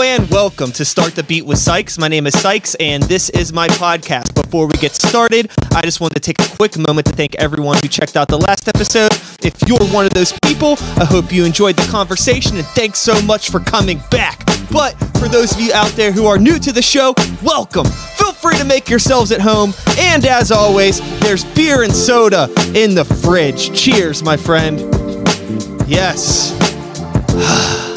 And welcome to Start the Beat with Sykes. My name is Sykes and this is my podcast. Before we get started, I just want to take a quick moment to thank everyone who checked out the last episode. If you're one of those people, I hope you enjoyed the conversation and thanks so much for coming back. But for those of you out there who are new to the show, welcome. Feel free to make yourselves at home. And as always, there's beer and soda in the fridge. Cheers, my friend. Yes.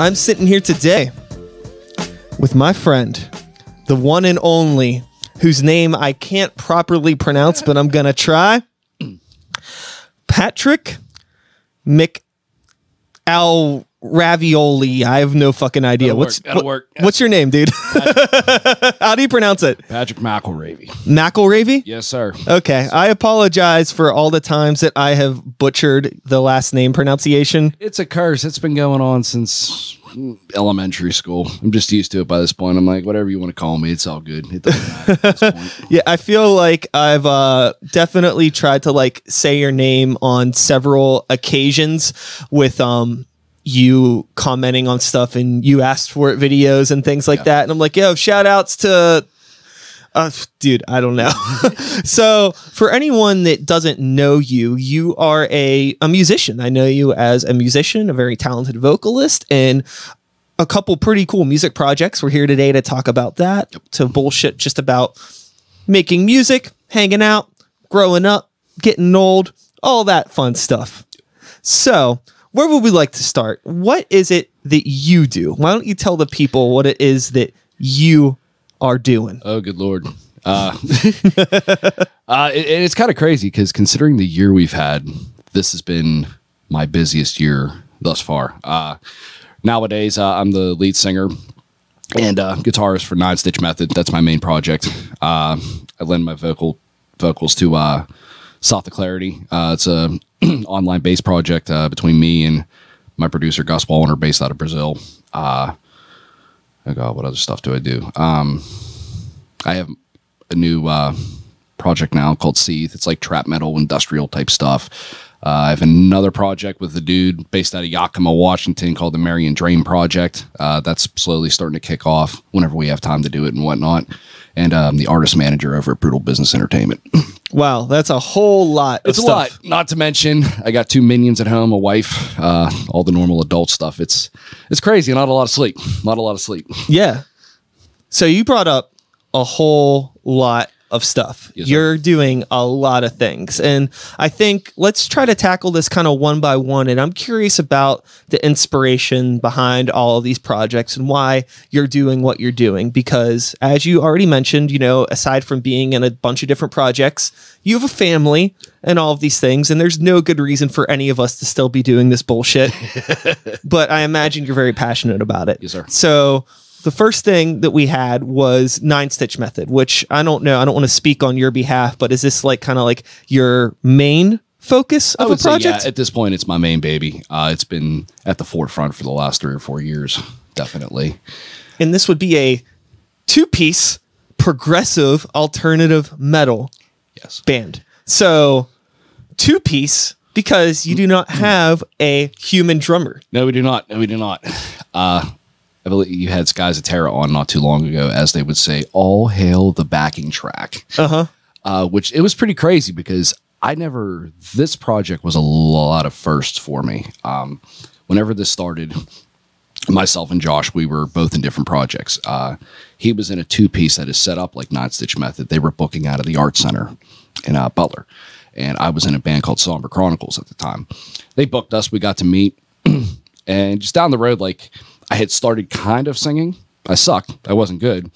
I'm sitting here today with my friend, the one and only, whose name I can't properly pronounce, but I'm going to try. Patrick Mc Al Ravioli. I have no fucking idea. That'll what's work. That'll what- work. What's your name, dude? How do you pronounce it? Patrick McElravy. McElravy? Yes, sir. Okay, I apologize for all the times that I have butchered the last name pronunciation. It's a curse. It's been going on since elementary school. I'm just used to it by this point. I'm like, whatever you want to call me, it's all good. It doesn't matter at this point. Yeah, I feel like I've uh, definitely tried to like say your name on several occasions with um you commenting on stuff and you asked for it videos and things like that. And I'm like, yo, shout outs to uh, dude, I don't know. so, for anyone that doesn't know you, you are a, a musician. I know you as a musician, a very talented vocalist, and a couple pretty cool music projects. We're here today to talk about that, to bullshit just about making music, hanging out, growing up, getting old, all that fun stuff. So, where would we like to start? What is it that you do? Why don't you tell the people what it is that you are doing? Oh, good lord. Uh, uh, it- it's kind of crazy because considering the year we've had, this has been my busiest year thus far. Uh, nowadays, uh, I'm the lead singer and uh, guitarist for Nine Stitch Method. That's my main project. Uh, I lend my vocal vocals to uh, South of Clarity. Uh, it's a online bass project uh, between me and my producer Gus Wallner, based out of Brazil. Uh, oh God, what other stuff do I do? Um, I have a new uh, project now called Seeth. It's like trap metal, industrial type stuff. Uh, I have another project with a dude based out of Yakima, Washington, called the Marion Drain Project. Uh, that's slowly starting to kick off whenever we have time to do it and whatnot. And um, the artist manager over at Brutal Business Entertainment. Wow, that's a whole lot. it's a stuff. lot. Not to mention, I got two minions at home, a wife, uh, all the normal adult stuff. It's it's crazy. Not a lot of sleep. Not a lot of sleep. Yeah. So you brought up a whole lot of stuff. Yes. You're doing a lot of things. And I think let's try to tackle this kind of one by one. And I'm curious about the inspiration behind all of these projects and why you're doing what you're doing. Because as you already mentioned, you know, aside from being in a bunch of different projects, you have a family and all of these things. And there's no good reason for any of us to still be doing this bullshit. but I imagine you're very passionate about it. Yes, sir. So the first thing that we had was nine stitch method, which I don't know. I don't want to speak on your behalf, but is this like kind of like your main focus I of a would say, project? yeah, at this point, it's my main baby. Uh, it's been at the forefront for the last three or four years, definitely. and this would be a two piece progressive alternative metal Yes. band. So two piece because you do not have a human drummer. No, we do not. No, we do not. Uh, I believe you had Skies of Terra on not too long ago, as they would say, all hail the backing track. Uh huh. uh, which it was pretty crazy because I never, this project was a lot of firsts for me. Um, whenever this started, myself and Josh, we were both in different projects. Uh, he was in a two piece that is set up like Nine Stitch Method. They were booking out of the Art Center in uh, Butler. And I was in a band called Somber Chronicles at the time. They booked us, we got to meet. and just down the road, like I had started kind of singing. I sucked, I wasn't good.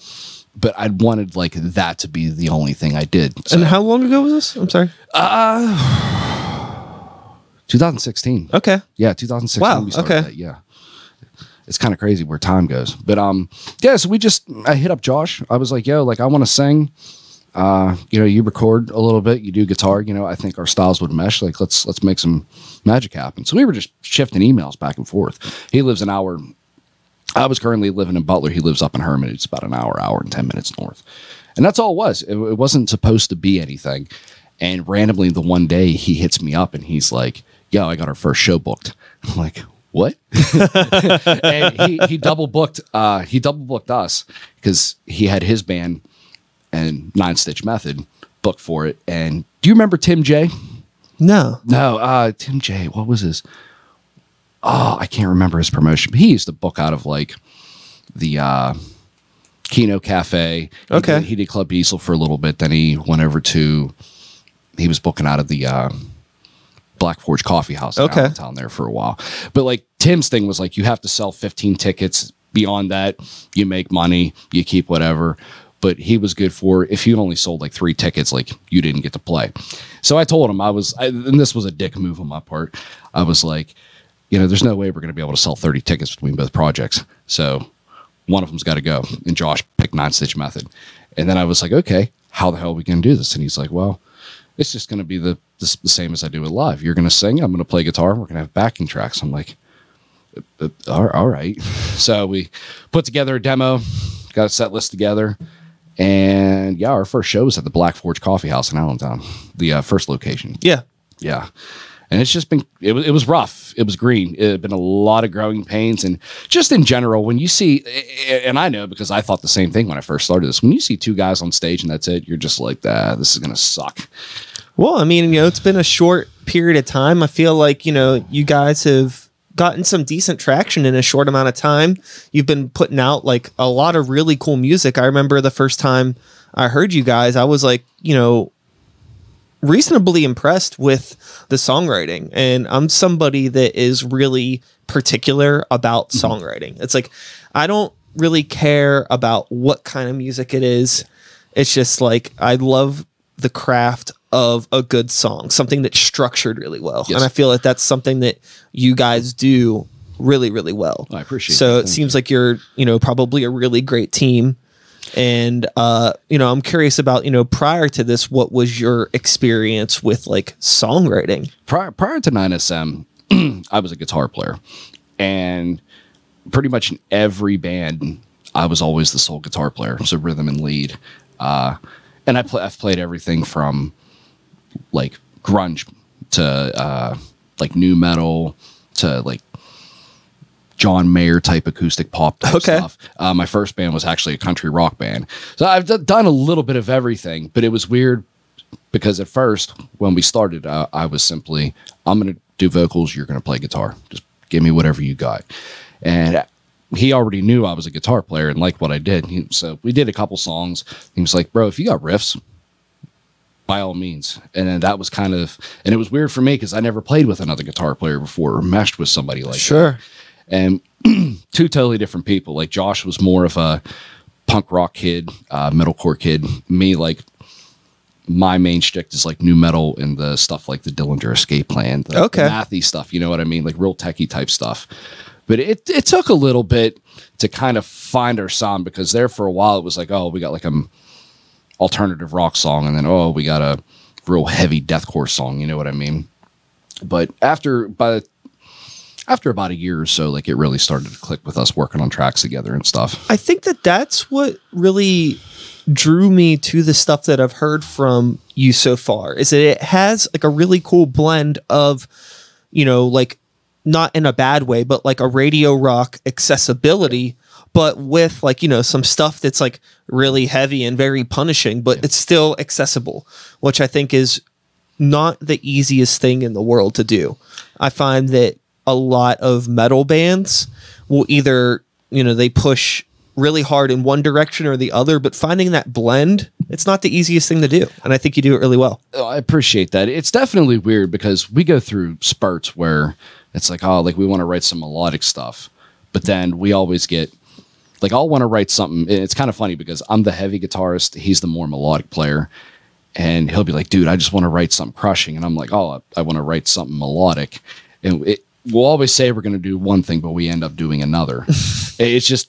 But I wanted like that to be the only thing I did. So, And how long ago was this? I'm sorry. 2016. Okay. Yeah, 2016. Wow, We started okay. That, yeah. It's kind of crazy where time goes. But um, yeah, so we just I hit up Josh. I was like, yo, like I want to sing. Uh, you know, you record a little bit, you do guitar, you know, I think our styles would mesh. Like let's let's make some magic happen. So we were just shifting emails back and forth. He lives an hour. I was currently living in Butler. He lives up in Hermitage. It's about an hour, hour and 10 minutes north. And that's all it was. It, it wasn't supposed to be anything. And randomly, the one day he hits me up and he's like, Yo, I got our first show booked. I'm like, what? and he, he double booked, uh, he double booked us because he had his band and Nine Stitch Method booked for it. And do you remember Tim J? No. No, uh, Tim J. What was his? Oh, I can't remember his promotion. But he used to book out of like the uh, Kino Cafe. He Okay. did- he did Club Diesel for a little bit. Then he went over to. He was booking out of the uh, Black Forge Coffee House in Okay. Allentown there for a while. But like Tim's thing was like you have to sell 15 tickets. Beyond that, you make money, you keep whatever. But he was good for if you only sold like three tickets, like you didn't get to play. So I told him I was, I, and this was a dick move on my part. I was like, you know, there's no way we're going to be able to sell 30 tickets between both projects. So one of them's got to go. And Josh picked Nine Stitch Method. And then I was like, okay, how the hell are we going to do this? And he's like, well, it's just going to be the, the the same as I do it live. You're going to sing, I'm going to play guitar, and we're going to have backing tracks. I'm like, "Uh, all all right. So we put together a demo, got a set list together, and yeah, our first show was at the Black Forge Coffee House in Allentown, the uh, first location. Yeah. Yeah. And it's just been, it was, it was rough. It was green. It had been a lot of growing pains. And just in general, when you see, and I know because I thought the same thing when I first started this, when you see two guys on stage and that's it, you're just like, ah, this is to suck. Well, I mean, you know, it's been a short period of time. I feel like, you know, you guys have gotten some decent traction in a short amount of time. You've been putting out like a lot of really cool music. I remember the first time I heard you guys, I was like, you know, reasonably impressed with the songwriting. And I'm somebody that is really particular about mm-hmm. songwriting. It's like I don't really care about what kind of music it is. It's just like I love the craft of a good song, something that's structured really well. Yes. And I feel that that's something that you guys do really, really well. I appreciate it. So it seems like you're, you know, probably a really great team. And uh, you know, I'm curious about, you know, prior to this, what was your experience with like songwriting? prior prior to 9SM, I was a guitar player, and pretty much in every band, I was always the sole guitar player, so rhythm and lead. Uh, and I play, I've played everything from like grunge to uh, like new metal to like John Mayer type acoustic pop type Okay. stuff. Uh, my first band was actually a country rock band, so I've d- done a little bit of everything. But it was weird because at first when we started uh, i was simply i'm going to do vocals you're going to play guitar. Just give me whatever you got. And he already knew i was a guitar player and liked what i did. He- so we did a couple songs. He was like bro if you got riffs by all means. And then that was kind of and it was weird for me because i never played with another guitar player before or meshed with somebody like that and two totally different people. Like Josh was more of a punk rock kid, uh, metalcore kid. Me, like my main shtick is like new metal and the stuff like the Dillinger Escape Plan, the, Okay. the mathy stuff. You know what I mean? Like real techie type stuff. But it it took a little bit to kind of find our sound because there for a while it was like, oh, we got like a alternative rock song, and then oh, we got a real heavy deathcore song. You know what I mean? But after by the after about a year or so, like it really started to click with us working on tracks together and stuff. I think that that's what really drew me to the stuff that I've heard from you so far is that it has like a really cool blend of, you know, like not in a bad way, but like a radio rock accessibility, but with like, you know, some stuff that's like really heavy and very punishing, but it's still accessible, which I think is not the easiest thing in the world to do. I find that a lot of metal bands will either, you know, they push really hard in one direction or the other, but finding that blend, it's not the easiest thing to do. And I think you do it really well. Oh, I appreciate that. It's definitely weird because we go through spurts where it's like, oh, like we want to write some melodic stuff, but then we always get like I'll want to write something. and It's kind of funny because I'm the heavy guitarist, he's the more melodic player, and he'll be like, dude, I just want to write something crushing, and I'm like, oh, I want to write something melodic, and it. We'll always say we're going to do one thing, but we end up doing another. it's just,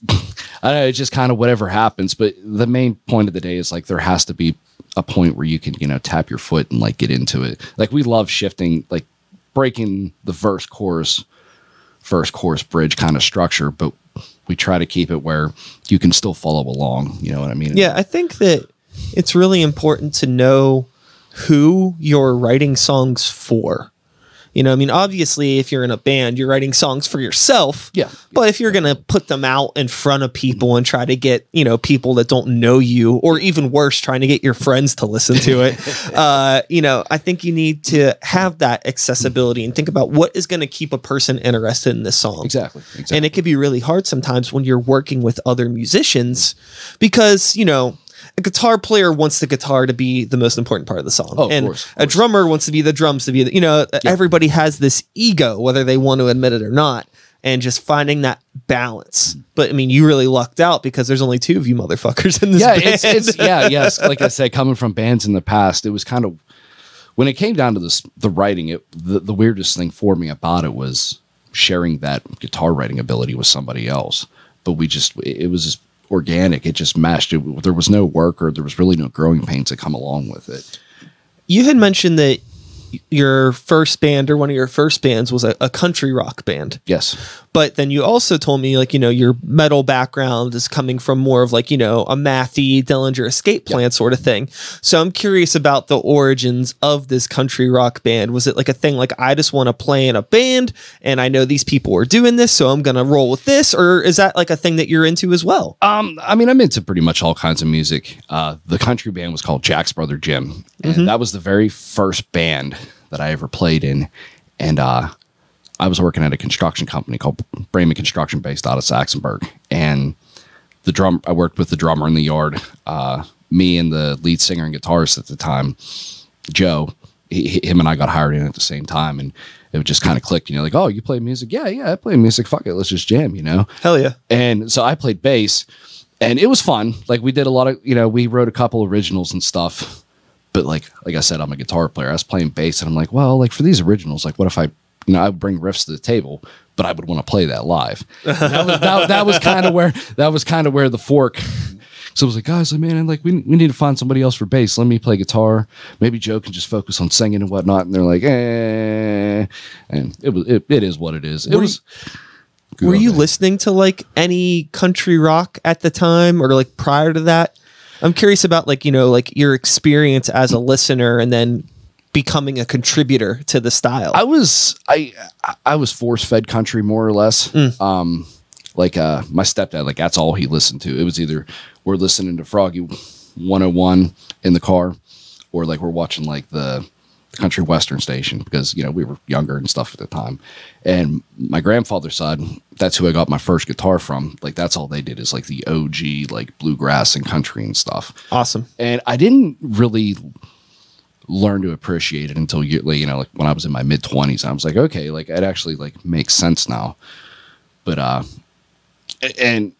I don't know, it's just kind of whatever happens. But the main point of the day is like there has to be a point where you can, you know, tap your foot and like get into it. Like we love shifting, like breaking the verse chorus, verse chorus bridge kind of structure, but we try to keep it where you can still follow along. You know what I mean? Yeah, I think that it's really important to know who you're writing songs for. You know, I mean, obviously, if you're in a band, you're writing songs for yourself. Yeah. But if you're going to put them out in front of people and try to get, you know, people that don't know you, or even worse, trying to get your friends to listen to it, uh, you know, I think you need to have that accessibility and think about what is going to keep a person interested in this song. Exactly. Exactly. And it can be really hard sometimes when you're working with other musicians because, you know, a guitar player wants the guitar to be the most important part of the song. Oh, of and course, a drummer wants to be the drums to be the, you know, everybody has this ego, whether they want to admit it or not. And just finding that balance. Mm. But I mean, you really lucked out because there's only two of you motherfuckers in this yeah, band. it's, it's yeah, yes. Like I said, coming from bands in the past, it was kind of when it came down to this the writing. It the, the weirdest thing for me about it was sharing that guitar writing ability with somebody else. But we just it was just organic. It just meshed. It, there was no work or there was really no growing pains that come along with it. you had mentioned that your first band or one of your first bands was a, a country rock band. Yes. But then you also told me like, you know, your metal background is coming from more of like, you know, a mathy Dillinger escape plan sort of thing. So I'm curious about the origins of this country rock band. Was it like a thing like I just want to play in a band and I know these people are doing this, so I'm gonna roll with this? Or is that like a thing that you're into as well? Um, I mean, I'm into pretty much all kinds of music. Uh, the country band was called Jack's Brother Jim, and that was the very first band that I ever played in. And uh, I was working at a construction company called Bremen Construction, based out of Saxonburg. And the drum, I worked with the drummer in the yard. Uh, me and the lead singer and guitarist at the time, Joe, he, him and I got hired in at the same time, and it just kind of clicked. You know, like, oh, you play music? Yeah, yeah, I play music. Fuck it, let's just jam. You know. Hell yeah. And so I played bass and it was fun. Like we did a lot of, you know, we wrote a couple originals and stuff. But like like I said, I'm a guitar player. I was playing bass and I'm like, well, like for these originals, like what if I, you know, I would bring riffs to the table, but I would want to play that live. that was that, that was kind of where that was kind of where the fork. So I was like, guys, like, man, like we, we need to find somebody else for bass. Let me play guitar. Maybe Joe can just focus on singing and whatnot. And they're like, eh. And it was it, it is what it is. It Were was. Were you listening to like any country rock at the time or like prior to that? I'm curious about like, you know, like your experience as a listener and then becoming a contributor to the style. I was I I- was force fed country more or less. Um, like uh, my stepdad, like that's all he listened to. It was either we're listening to Froggy 101 in the car, or like we're watching like the, the country western station because you know we were younger and stuff at the time. And my grandfather's side, that's who I got my first guitar from. Like that's all they did is like the OG like bluegrass and country and stuff awesome. and I didn't really learn to appreciate it until you, like, you know, like when I was in my mid twenties. I was like, okay, like it actually like makes sense now. But uh, and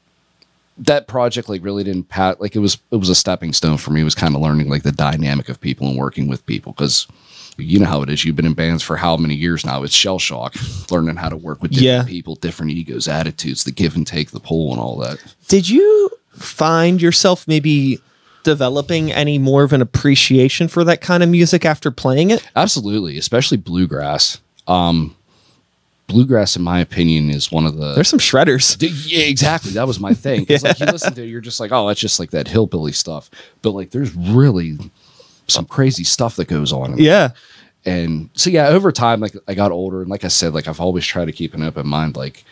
that project like really didn't pat like it was it was a stepping stone for me. It was kind of learning like the dynamic of people and working with people because. You know how it is. You've been in bands for how many years now? It's shell shock, learning how to work with different Yeah. people, different egos, attitudes, the give and take, the pull, and all that. Did you find yourself maybe developing any more of an appreciation for that kind of music after playing it? Absolutely, especially bluegrass. Um, bluegrass, in my opinion, is one of the. There's some shredders. D- yeah, exactly. That was my thing. 'Cause, like you listen to it, you're just like, oh, that's just like that hillbilly stuff. But like, there's really some crazy stuff that goes on. Yeah. And so yeah, over time, like I got older, and like I said, like I've always tried to keep an open mind. Like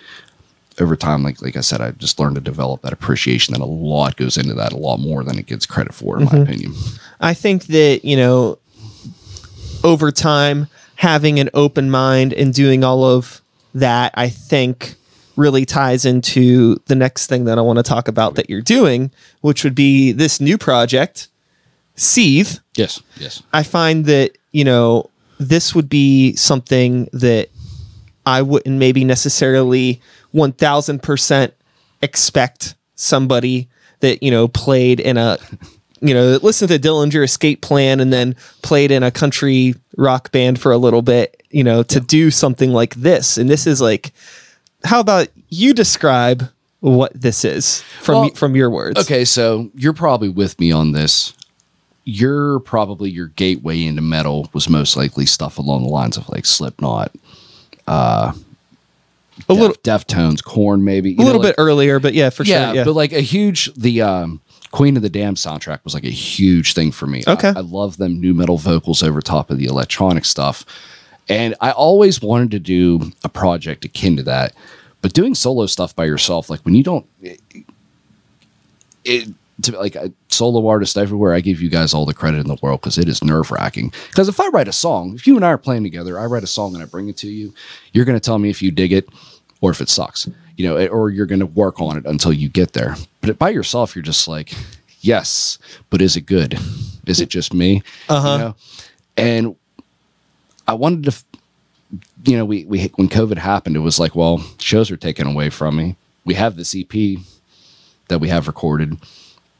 over time, like like I said, I just learned to develop that appreciation. That a lot goes into that, a lot more than it gets credit for, in my mm-hmm. opinion. I think that, you know, over time, having an open mind and doing all of that, I think really ties into the next thing that I want to talk about that you're doing, which would be this new project, Seethe. Yes, yes. I find that, you know, this would be something that I wouldn't maybe necessarily 1000% expect somebody that, you know, played in a, you know, that listened to Dillinger Escape Plan and then played in a country rock band for a little bit, you know, to do something like this. And this is like, how about you describe what this is from Well, from your words? Okay, so you're probably with me on this. You're probably your gateway into metal was most likely stuff along the lines of like Slipknot, uh, a Def, little Deftones, Korn, maybe a little bit earlier, but yeah, for yeah, sure. Yeah. but like a huge the um, Queen of the Dam soundtrack was like a huge thing for me. Okay. I, I love them new metal vocals over top of the electronic stuff, And I always wanted to do a project akin to that. But doing solo stuff by yourself, like when you don't, it, it to like a solo artist everywhere, I give you guys all the credit in the world because it is nerve wracking. Because if I write a song, if you and I are playing together, I write a song and I bring it to you, you're going to tell me if you dig it or if it sucks, you know, or you're going to work on it until you get there. But by yourself, you're just like, yes, but is it good? Is it just me? Uh-huh. You know? And I wanted to, you know, we, we, when COVID happened, it was like, well, shows are taken away from me. We have this EP that we have recorded,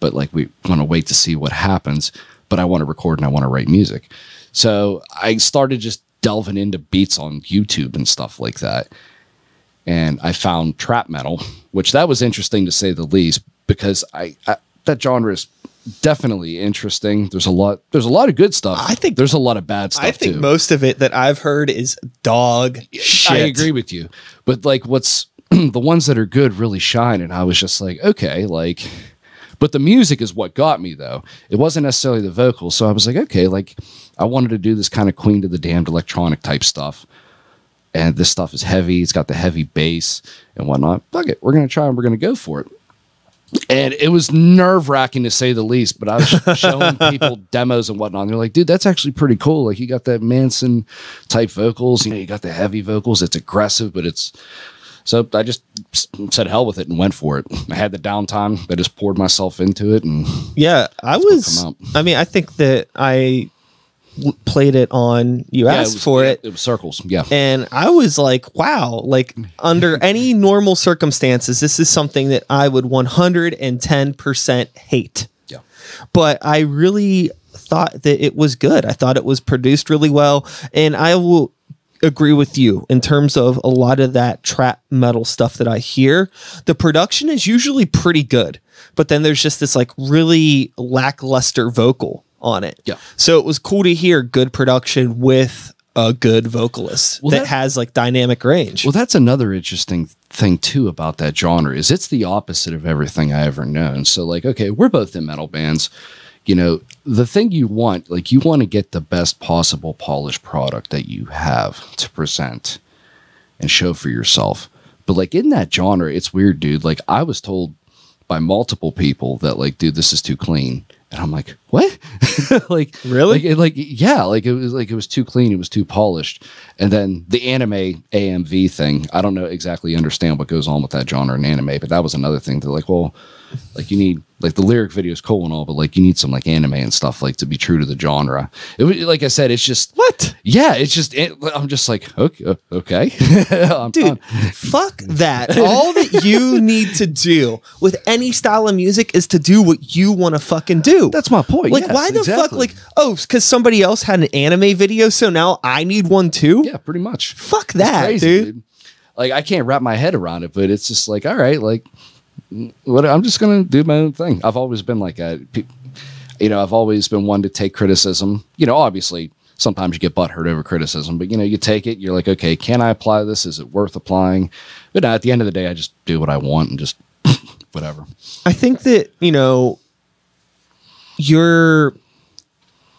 but like we want to wait to see what happens. But I want to record and I want to write music. So I started just delving into beats on YouTube and stuff like that. And I found trap metal, which that was interesting to say the least, because I, I that genre is definitely interesting. There's a lot. There's a lot of good stuff. I think- there's a lot of bad stuff I think too. most of it that I've heard is dog shit. I agree with you. But like what's the ones that are good really shine and I was just like, okay, like but the music is what got me though. It wasn't necessarily the vocals. So I was like, okay, like I wanted to do this kind of Queen to the Damned electronic type stuff. And this stuff is heavy. It's got the heavy bass and whatnot. Fuck it. We're gonna try and we're gonna go for it. And it was nerve wracking to say the least, but I was showing people demos and whatnot. And they're like, dude, that's actually pretty cool. Like, you got that Manson type vocals, you know, you got the heavy vocals. It's aggressive, but it's so I just said hell with it and went for it. I had the downtime. I just poured myself into it. And Yeah, I was. I mean, I think that I played it on. You yeah, asked was, for yeah, it, It was circles. Yeah. and I was like, "Wow!" Like under any normal circumstances, this is something that I would one hundred and ten percent hate. Yeah. But I really thought that it was good. I thought it was produced really well, and I will agree with you in terms of a lot of that trap metal stuff that I hear. The production is usually pretty good, but then there's just this like really lackluster vocal on it. Yeah. So it was cool to hear good production with a good vocalist Well, that, that- has like dynamic range. Well, that's another interesting thing too about that genre is it's the opposite of everything I ever known. So like, okay, we're both in metal bands. You know, the thing you want, like you want to get the best possible polished product that you have to present and show for yourself. But like in that genre, it's weird, dude. Like I was told by multiple people that like, dude, this is too clean. And I'm like, what? like, Really? Like, it- like, yeah, like it was like it was too clean, it was too polished. And then the anime AMV thing, I don't know exactly understand what goes on with that genre in anime, but that was another thing. They're like, well, like you need like the lyric video is cool and all, but like you need some like anime and stuff like to be true to the genre. It was like I said, it's just what? yeah, it's just it, I'm just like okay, uh, okay, I'm Dude, fine. fuck that. All that you need to do with any style of music is to do what you want to fucking do. That's my point. Like, yes, why the fuck? Like, oh, because somebody else had an anime video, so now I need one too? yeah, pretty much. Fuck that, crazy, dude. Like I can't wrap my head around it, but it's just like, all right, like what I'm just gonna do my own thing. I've always been like a, you know, I've always been one to take criticism. You know, obviously sometimes you get butthurt over criticism, but you know, you take it. You're like, okay, can I apply this? Is it worth applying? But at the end of the day, I just do what I want and just whatever. I think that, you know, your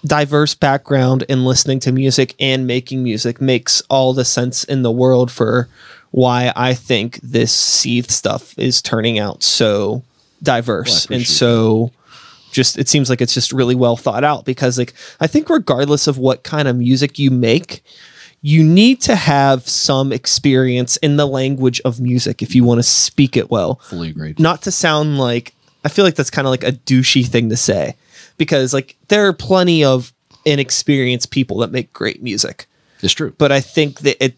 diverse background in listening to music and making music makes all the sense in the world for why I think this Seeth stuff is turning out so diverse and appreciate so just it seems like it's just really well thought out because like I think regardless of what kind of music you make you need to have some experience in the language of music if you want to speak it well Fully agreed. not to sound like I feel like that's kind of like a douchey thing to say because like there are plenty of inexperienced people that make great music. It's true. But I think that it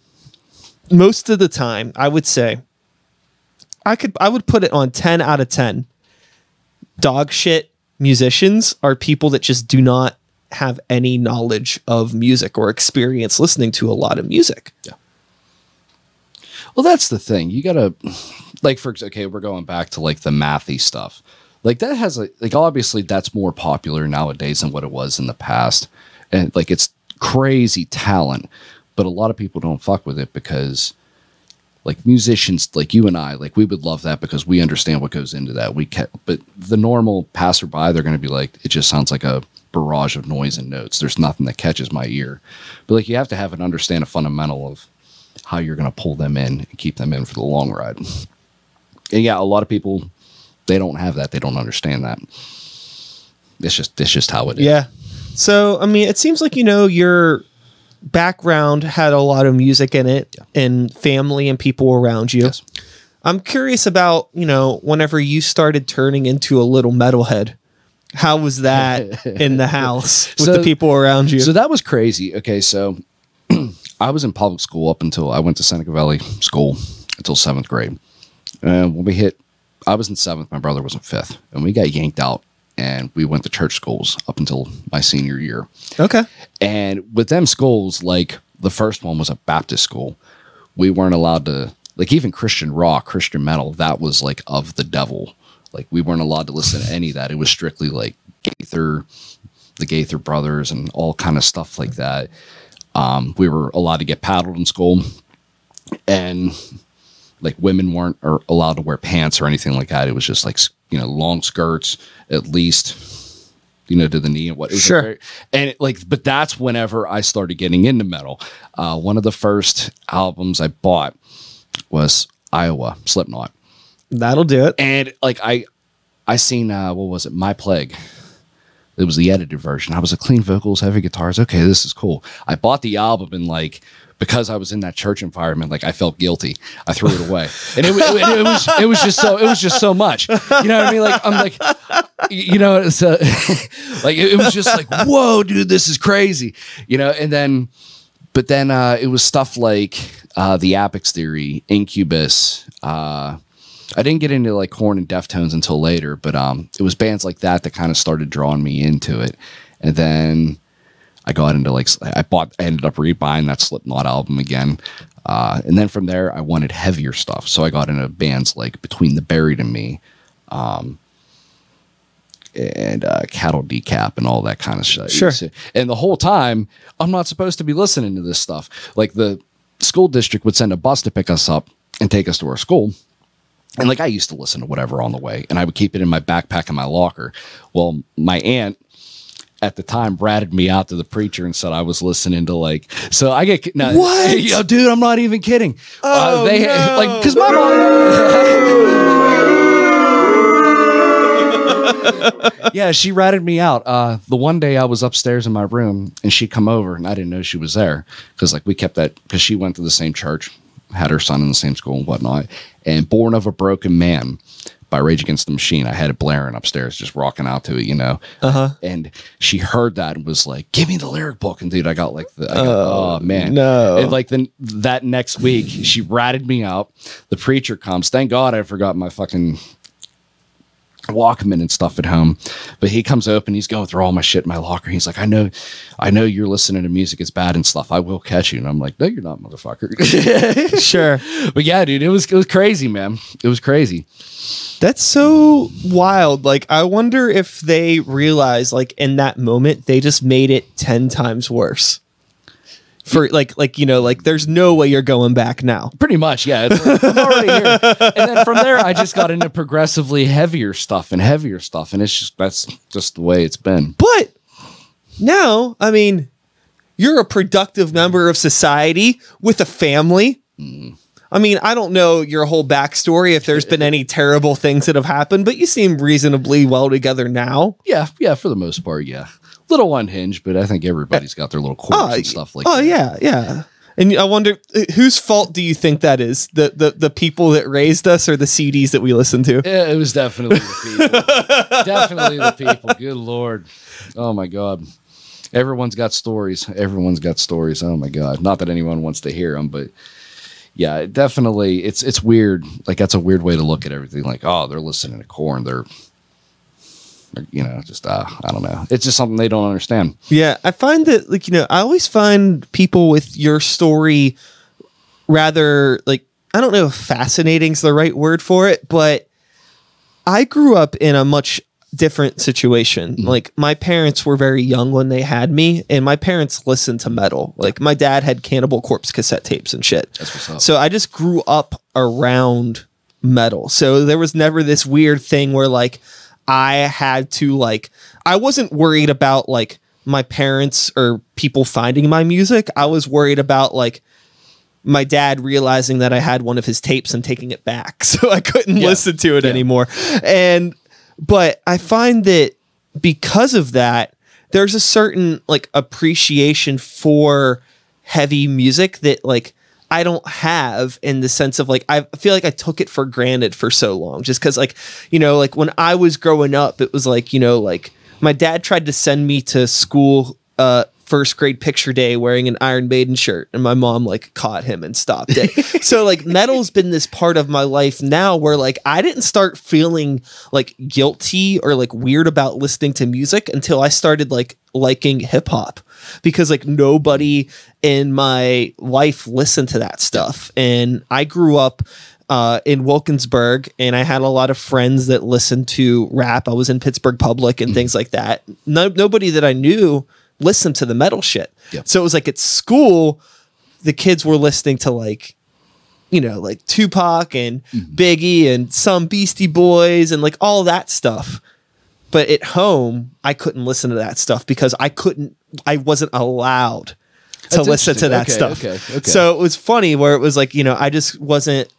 most of the time I would say I could I would put it on 10 out of 10. Dog shit musicians are people that just do not have any knowledge of music or experience listening to a lot of music. Yeah. Well, that's the thing. You gotta like for okay, we're going back to like the mathy stuff. Like that has a like obviously that's more popular nowadays than what it was in the past. And like it's crazy talent, but a lot of people don't fuck with it because like musicians like you and I, like we would love that because we understand what goes into that. We can but the normal passerby, they're gonna be like, it just sounds like a barrage of noise and notes. There's nothing that catches my ear. But like you have to have an understand a fundamental of how you're going to pull them in and keep them in for the long ride. And yeah, a lot of people they don't have that. They don't understand that. It's just it's just how it is. Yeah. So, I mean, it seems like, you know, your background had a lot of music in it and family and people around you. Yes. I'm curious about, you know, whenever you started turning into a little metalhead. How was that in the house with So- the people around you? So that was crazy. Okay, so I was in public school up until I went to Seneca Valley School until seventh grade. And when we hit, I was in seventh, my brother was in fifth, and we got yanked out and we went to church schools up until my senior year. okay. And with them schools, like the first one was a Baptist school. We weren't allowed to like even Christian rock, Christian metal, that was like of the devil. Like we weren't allowed to listen to any of that. It was strictly like Gaither, the Gaither brothers and all kind of stuff like that. Um, we were allowed to get paddled in school and like women weren't or allowed to wear pants or anything like that. It was just like, you know, long skirts at least, you know, to the knee and what. It was Sure. very- and it, like, but that's whenever I started getting into metal. Uh, one of the first albums I bought was Iowa Slipknot, That'll do it. and like I, I seen uh, what was it, My Plague. It was the edited version. I was like, clean vocals, heavy guitars. Okay, this is cool. I bought the album and like because I was in that church environment, like I felt guilty. I threw it away, and it, it, it was it was just so it was just so much. You know what I mean? Like I'm like, you know, it's uh, like it, it was just like, whoa, dude, this is crazy. You know, and then, but then uh, it was stuff like uh, the Apex Theory, Incubus. Uh, I didn't get into like Korn and Deftones until later, but um, it was bands like that that kind of started drawing me into it, and then I got into like I bought, I ended up rebuying that Slipknot album again, uh, and then from there I wanted heavier stuff, so I got into bands like Between the Buried and Me, um, and uh, Cattle Decap and all that kind of shit. Sure. And the whole time I'm not supposed to be listening to this stuff. Like the school district would send a bus to pick us up and take us to our school. And like I used to listen to whatever on the way, and I would keep it in my backpack in my locker. Well, my aunt at the time ratted me out to the preacher and said I was listening to like. So I get no, What? Yo, dude, I'm not even kidding. Uh, Oh, they no. like because my mom. yeah, she ratted me out. Uh, the one day I was upstairs in my room and she come over and I didn't know she was there because like we kept that because she went to the same church, had her son in the same school and whatnot. And Born of a Broken Man by Rage Against the Machine, I had it blaring upstairs, just rocking out to it, you know. Uh huh. And she heard that and was like, "Give me the lyric book." And dude, I got like, the, I got, oh, man, no. And like then that next week, she ratted me out. The preacher comes. Thank God I forgot my fucking Walkman and stuff at home. But he comes open, he's going through all my shit in my locker. He's like, I know, I know you're listening to music, it's bad and stuff. I will catch you. And I'm like, No, you're not, motherfucker. Sure. but yeah, dude, it was it was crazy, man. It was crazy. That's so wild. Like, I wonder if they realize, like, in that moment, they just made it 10 times worse. For like, like you know, like there's no way you're going back now. Pretty much, yeah. Like, I'm already here. And then from there, I just got into progressively heavier stuff and heavier stuff. And it's just that's just the way it's been. But now, I mean, you're a productive member of society with a family. Mm. I mean, I don't know your whole backstory if there's been any terrible things that have happened, but you seem reasonably well together now. Yeah, yeah, for the most part, yeah. Little unhinged, but I think everybody's got their little quirks and stuff like that. oh that. yeah, yeah. And I wonder uh, whose fault do you think that is? The the the people that raised us or the CDs that we listened to? Yeah, it was definitely the people. definitely the people. Good lord. Oh my god. Everyone's got stories. Everyone's got stories. Oh my god. Not that anyone wants to hear them, but yeah, it definitely. It's it's weird. Like that's a weird way to look at everything. Like, oh, they're listening to Korn. They're, they're, you know, just uh, I don't know. It's just something they don't understand. Yeah, I find that like you know, I always find people with your story rather like I don't know if fascinating is the right word for it, but I grew up in a much different situation. Mm-hmm. Like my parents were very young when they had me, and my parents listened to metal. Like my dad had Cannibal Corpse cassette tapes and shit. That's what's up. So I just grew up around metal. So there was never this weird thing where like I had to like I wasn't worried about like my parents or people finding my music. I was worried about like my dad realizing that I had one of his tapes and taking it back. So I couldn't Yeah. listen to it Yeah. anymore. And but I find that because of that, there's a certain like appreciation for heavy music that like I don't have in the sense of like I feel like I took it for granted for so long just cuz like you know like when I was growing up it was like you know like my dad tried to send me to school uh first grade picture day wearing an Iron Maiden shirt and my mom like caught him and stopped it. so like metal's been this part of my life now where like I didn't start feeling like guilty or like weird about listening to music until I started like liking hip hop because like nobody in my life listened to that stuff and I grew up uh, in Wilkinsburg, and I had a lot of friends that listened to rap. I was in Pittsburgh Public and things like that. No, nobody that I knew listened to the metal shit. Yeah. So it was like at school, the kids were listening to like, you know, like Tupac and mm-hmm. Biggie and some Beastie Boys and like all that stuff. But at home, I couldn't listen to that stuff because I couldn't, I wasn't allowed to That's listen to that Okay, stuff. okay, okay. So it was funny where it was like, you know, I just wasn't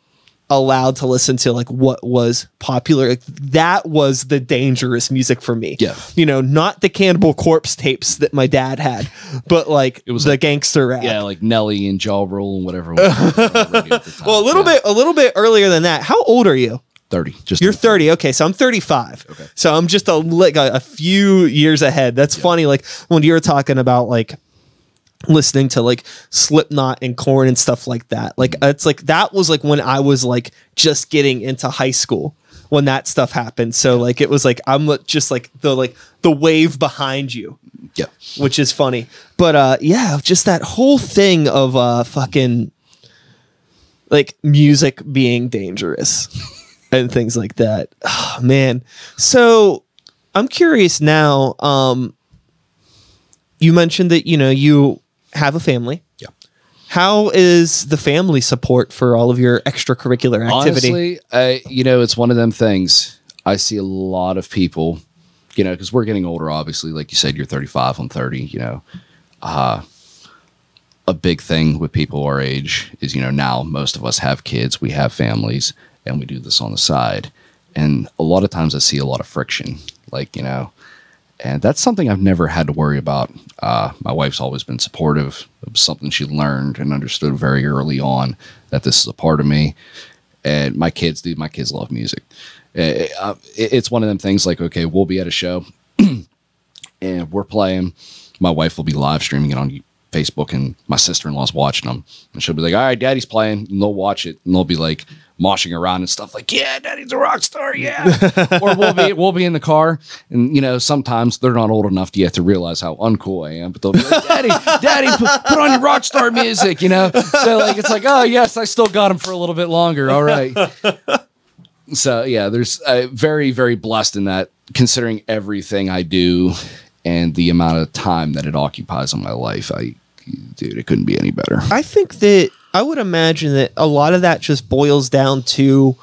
allowed to listen to like what was popular. Like, that was the dangerous music for me. Yeah. You know, not the Cannibal Corpse tapes that my dad had, but like it was the like- gangster rap. Yeah, like Nelly and Ja Rule and whatever. was on the radio at the time. Well, a little Yeah. bit, a little bit earlier than that. How old are you? thirty. Just You're 30. Okay, so I'm 35. Okay. So I'm just a like a, a few years ahead. That's funny. Like when you were talking about like listening to like Slipknot and Korn and stuff like that. Like it's like that was like when I was like just getting into high school when that stuff happened. So like it was like I'm just like the like the wave behind you Yeah. which is funny. But uh yeah, just that whole thing of uh fucking like music being dangerous and things like that. Oh, man. So I'm curious now um you mentioned that you know you have a family. Yeah. How is the family support for all of your extracurricular activity? Honestly, I, you know, it's one of them things. I see a lot of people, you know, because we're getting older. Obviously, like you said, you're 35 on 30. You know, uh, a big thing with people our age is, you know, now most of us have kids, we have families, and we do this on the side. And a lot of times, I see a lot of friction. Like, you know, and that's something I've never had to worry about. Uh, my wife's always been supportive. It was something she learned and understood very early on that this is a part of me. And my kids, dude, my kids love music. Uh, uh, it- it's one of them things like, okay, we'll be at a show and we're playing. My wife will be live streaming it on Facebook, and my sister in law's watching them. And she'll be like, "All right, Daddy's playing," and they'll watch it, and they'll be like moshing around and stuff, like, "Yeah, Daddy's a rock star, yeah." or we'll be we'll be in the car, and you know, sometimes they're not old enough yet to realize how uncool I am, but they'll be like, "Daddy, Daddy, put, put on your rock star music," you know. So like, it's like, oh yes, I still got him for a little bit longer. All right. So yeah, there's uh, very very blessed in that, considering everything I do and the amount of time that it occupies in my life. I, dude, it couldn't be any better. I think that I would imagine that a lot of that just boils down to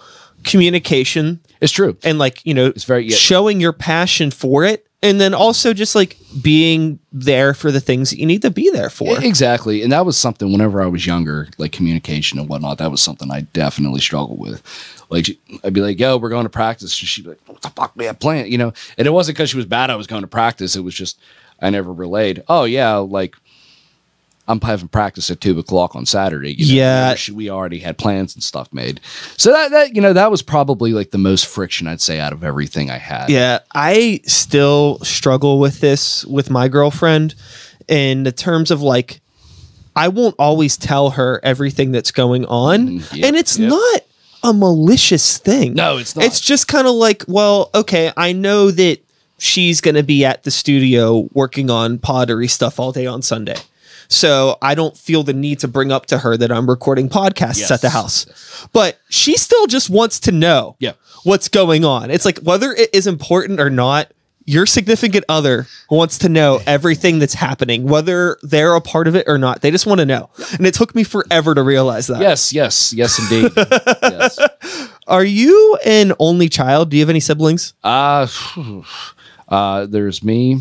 communication It's true. and like you know It's very- yeah. showing your passion for it and then also just like being there for the things that you need to be there for Exactly. And that was something whenever I was younger, like communication and whatnot, that was something I definitely struggled with. Like, I'd be like, yo, we're going to practice. She'd be like, what the fuck, man, playing? You know, and it wasn't because she was bad I was going to practice. It was just, I never relayed, oh, yeah, like, I'm having practice at two o'clock on Saturday. You know, Yeah. we already had plans and stuff made. So that, that, you know, that was probably like the most friction I'd say out of everything I had. yeah i still struggle with this with my girlfriend in the terms of like i won't always tell her everything that's going on Mm, yep, and it's yep. not a malicious thing No, it's not. it's just kind of like well okay i know that she's going to be at the studio working on pottery stuff all day on sunday so i don't feel the need to bring up to her that i'm recording podcasts Yes. at the house but she still just wants to know Yeah. what's going on it's like whether it is important or not your significant other wants to know everything that's happening whether they're a part of it or not they just want to know and it took me forever to realize that Yes, yes, yes, indeed. yes. Are you an only child? Do you have any siblings? Uh, uh, there's me.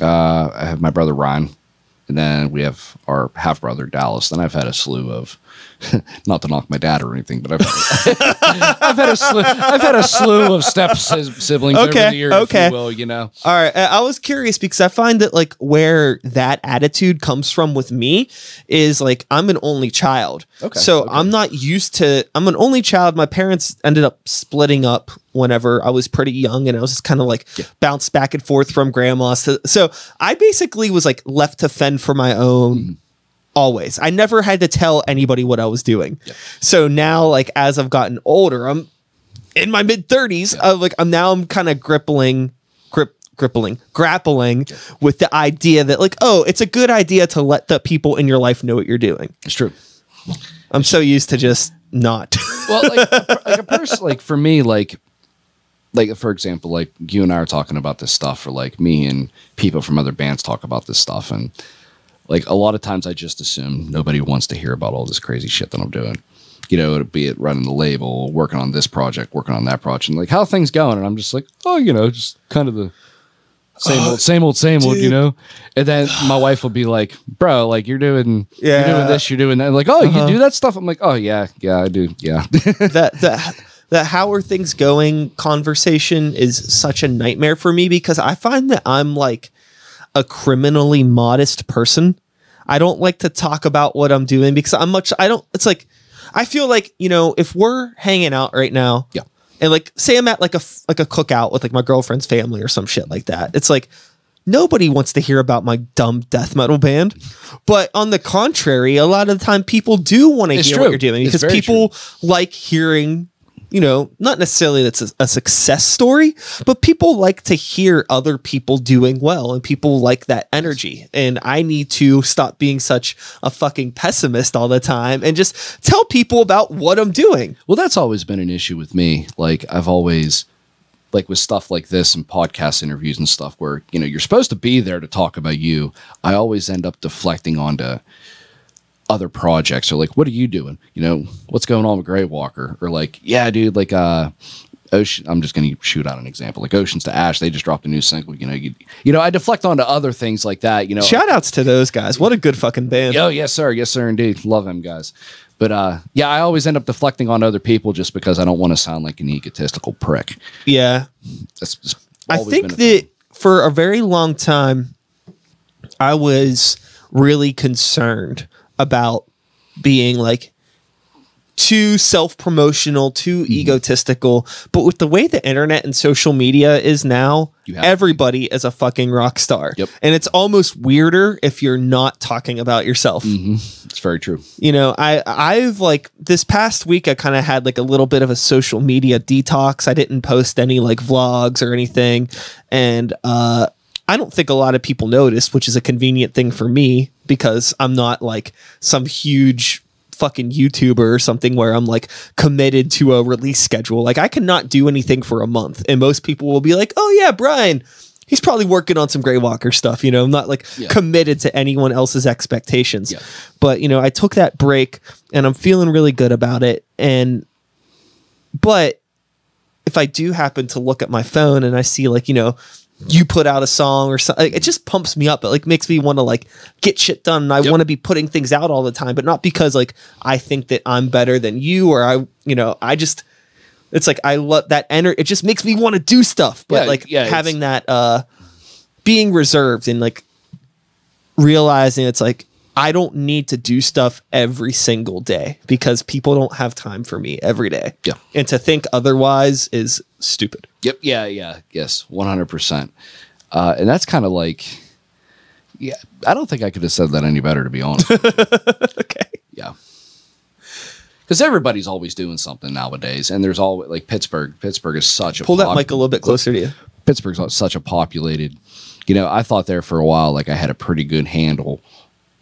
Uh, I have my brother Ryan, and then we have our half brother Dallas. Then I've had a slew of, not to knock my dad or anything, but I've had, I've had a slew. I've had a slew of step si- siblings over the years, okay. if you will. You know, All right, I was curious because I find that like where that attitude comes from with me is like I'm an only child. Okay, So okay. I'm not used to I'm an only child. My parents ended up splitting up whenever I was pretty young and I was just kind of like bounced back and forth from grandma's to, so I basically was like left to fend for my own Mm-hmm. Always. I never had to tell anybody what I was doing. So now like as I've gotten older, I'm in my mid 30s uh, like i'm now i'm kind of grippling grip grippling grappling with the idea that like oh it's a good idea to let the people in your life know what you're doing it's true. i'm so used to just not well like a, like a person like for me like like for example like you and i are talking about this stuff or like me and people from other bands talk about this stuff and like a lot of times i just assume nobody wants to hear about all this crazy shit that i'm doing. You know be it running the label working on this project working on that project and like how are things going? And i'm just like oh you know just kind of the same old same old same old you know? And then my wife will be like bro like you're doing yeah. you're doing this you're doing that. Like oh you uh-huh. do that stuff? I'm like oh yeah yeah i do yeah. That that that how are things going conversation is such a nightmare for me because I find that I'm like a criminally modest person. I don't like to talk about what I'm doing because I'm much I don't it's like I feel like, you know, if we're hanging out right now, Yeah. And like say I'm at like a, like a cookout with like my girlfriend's family or some shit like that. It's like nobody wants to hear about my dumb death metal band. But on the contrary, a lot of the time people do want to hear true. what you're doing It's because people like hearing you know not necessarily that's a, a success story but people like to hear other people doing well and people like that energy and i need to stop being such a fucking pessimist all the time and just tell people about what i'm doing Well, that's always been an issue with me. Like I've always like with stuff like this and podcast interviews and stuff where, you know, you're supposed to be there to talk about you. I always end up deflecting onto other projects or like, what are you doing? You know, what's going on with Grey Walker? Or like, yeah, dude, like uh Ocean I'm just gonna shoot out an example. Like Oceans to Ash, they just dropped a new single, you know, you, you know, I deflect onto other things like that, you know. shout outs to those guys what a good fucking band Oh yes, sir. Yes, sir. Indeed, love them guys. But uh, yeah, I always end up deflecting on other people just because I don't want to sound like an egotistical prick. yeah That's I think that for a very long time, I was really concerned about being like too self promotional, too Mm-hmm. egotistical. But with the way the internet and social media is now, You have to be. everybody is a fucking rock star. Yep. And it's almost weirder if you're not talking about yourself It's very true. you know i i've like this past week i kind of had like a little bit of a social media detox i didn't post any like vlogs or anything and uh i don't think a lot of people noticed which is a convenient thing for me because i'm not like some huge fucking youtuber or something where i'm like committed to a release schedule like i cannot do anything for a month and most people will be like oh yeah brian He's probably working on some Grey Walker stuff, you know. I'm not like Yeah. committed to anyone else's expectations Yeah. but you know i took that break and i'm feeling really good about it and but if i do happen to look at my phone and i see like you know you put out a song or something it just pumps me up it like makes me want to like get shit done and i Yep. want to be putting things out all the time but not because like i think that i'm better than you or i you know i just it's like i love that energy it just makes me want to do stuff but Yeah, like yeah, having that uh being reserved and like realizing it's like I don't need to do stuff every single day because people don't have time for me every day. Yeah. And to think otherwise is stupid. Yep. Yeah. Yeah. Yes. One hundred percent. Uh, And that's kind of like, yeah. I don't think I could have said that any better, to be honest. Okay. yeah. Because everybody's always doing something nowadays, and there's always like Pittsburgh. Pittsburgh is such a Pull that mic a little bit closer to you. Pittsburgh's such a populated. You know, I thought there for a while like I had a pretty good handle.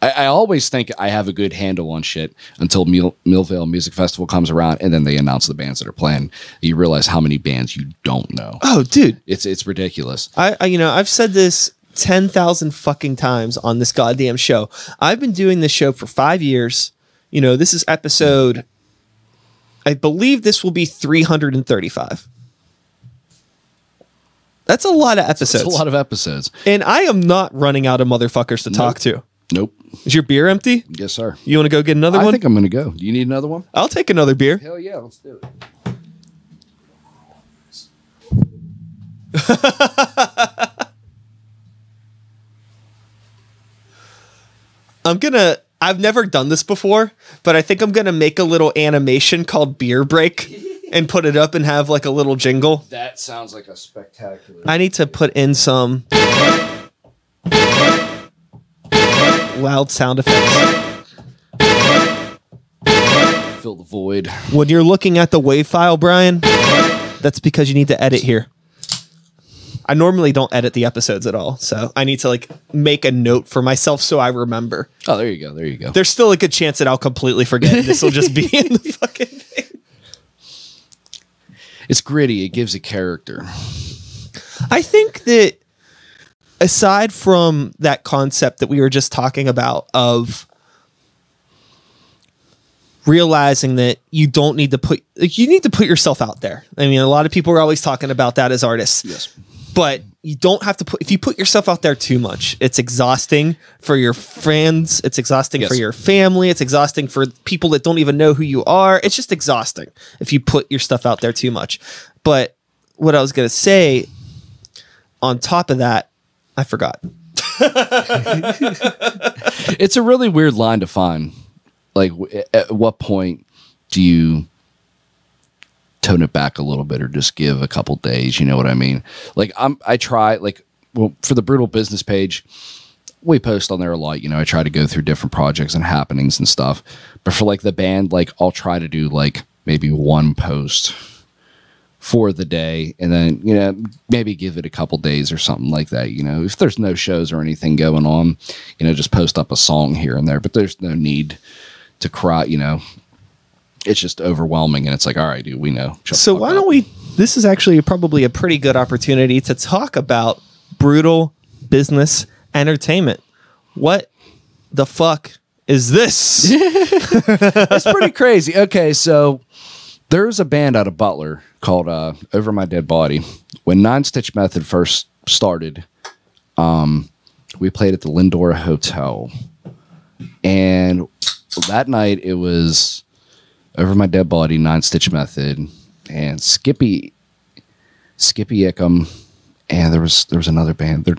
I, I always think I have a good handle on shit until Mill, Millvale Music Festival comes around, and then they announce the bands that are playing. You realize how many bands you don't know. Oh, dude. It's it's ridiculous. I, I you know, I've said this 10,000 fucking times on this goddamn show. I've been doing this show for 5 years. You know, this is episode I believe this will be 335. That's a lot of episodes. It's a lot of episodes. and I am not running out of motherfuckers to talk to. Nope. Is your beer empty? Yes, sir. You want to go get another I one? I think I'm gonna go. Do you need another one? I'll take another beer. Hell yeah, let's do it. I'm gonna. I've never done this before, but I think I'm gonna make a little animation called beer break and put it up and have like a little jingle. That sounds like a spectacular. I need to put in some loud sound effects. Fill the void. When you're looking at the wave file, Brian, that's because you need to edit here. I normally don't edit the episodes at all, so I need to like make a note for myself so I remember. Oh, there you go. There you go. There's still a good chance that I'll completely forget. This will just be in the fucking thing. It's gritty. It gives a character. I think that aside from that concept that we were just talking about of realizing that you don't need to put like you need to put yourself out there. I mean, a lot of people are always talking about that as artists. Yes. But you don't have to put if you put yourself out there too much, it's exhausting for your friends, it's exhausting Yes. for your family, it's exhausting for people that don't even know who you are. It's just exhausting if you put your stuff out there too much. But what I was going to say on top of that, I forgot. It's a really weird line to find. Like, at what point do you tone it back a little bit, or just give a couple days? You know what I mean? Like, I'm I try like well for the brutal business page. We post on there a lot, you know. I try to go through different projects and happenings and stuff. But for like the band, like I'll try to do like maybe one post for the day and then you know maybe give it a couple days or something like that you know if there's no shows or anything going on you know just post up a song here and there but there's no need to cry you know it's just overwhelming and it's like all right dude we know So why up. don't we? This is actually probably a pretty good opportunity to talk about brutal business entertainment. What the fuck is this? it's pretty crazy okay so there's a band out of butler called uh over my dead body. When nine stitch method first started um we played at the lindora hotel. And that night it was over my dead body nine stitch method and skippy skippy ickham and there was there was another band. They're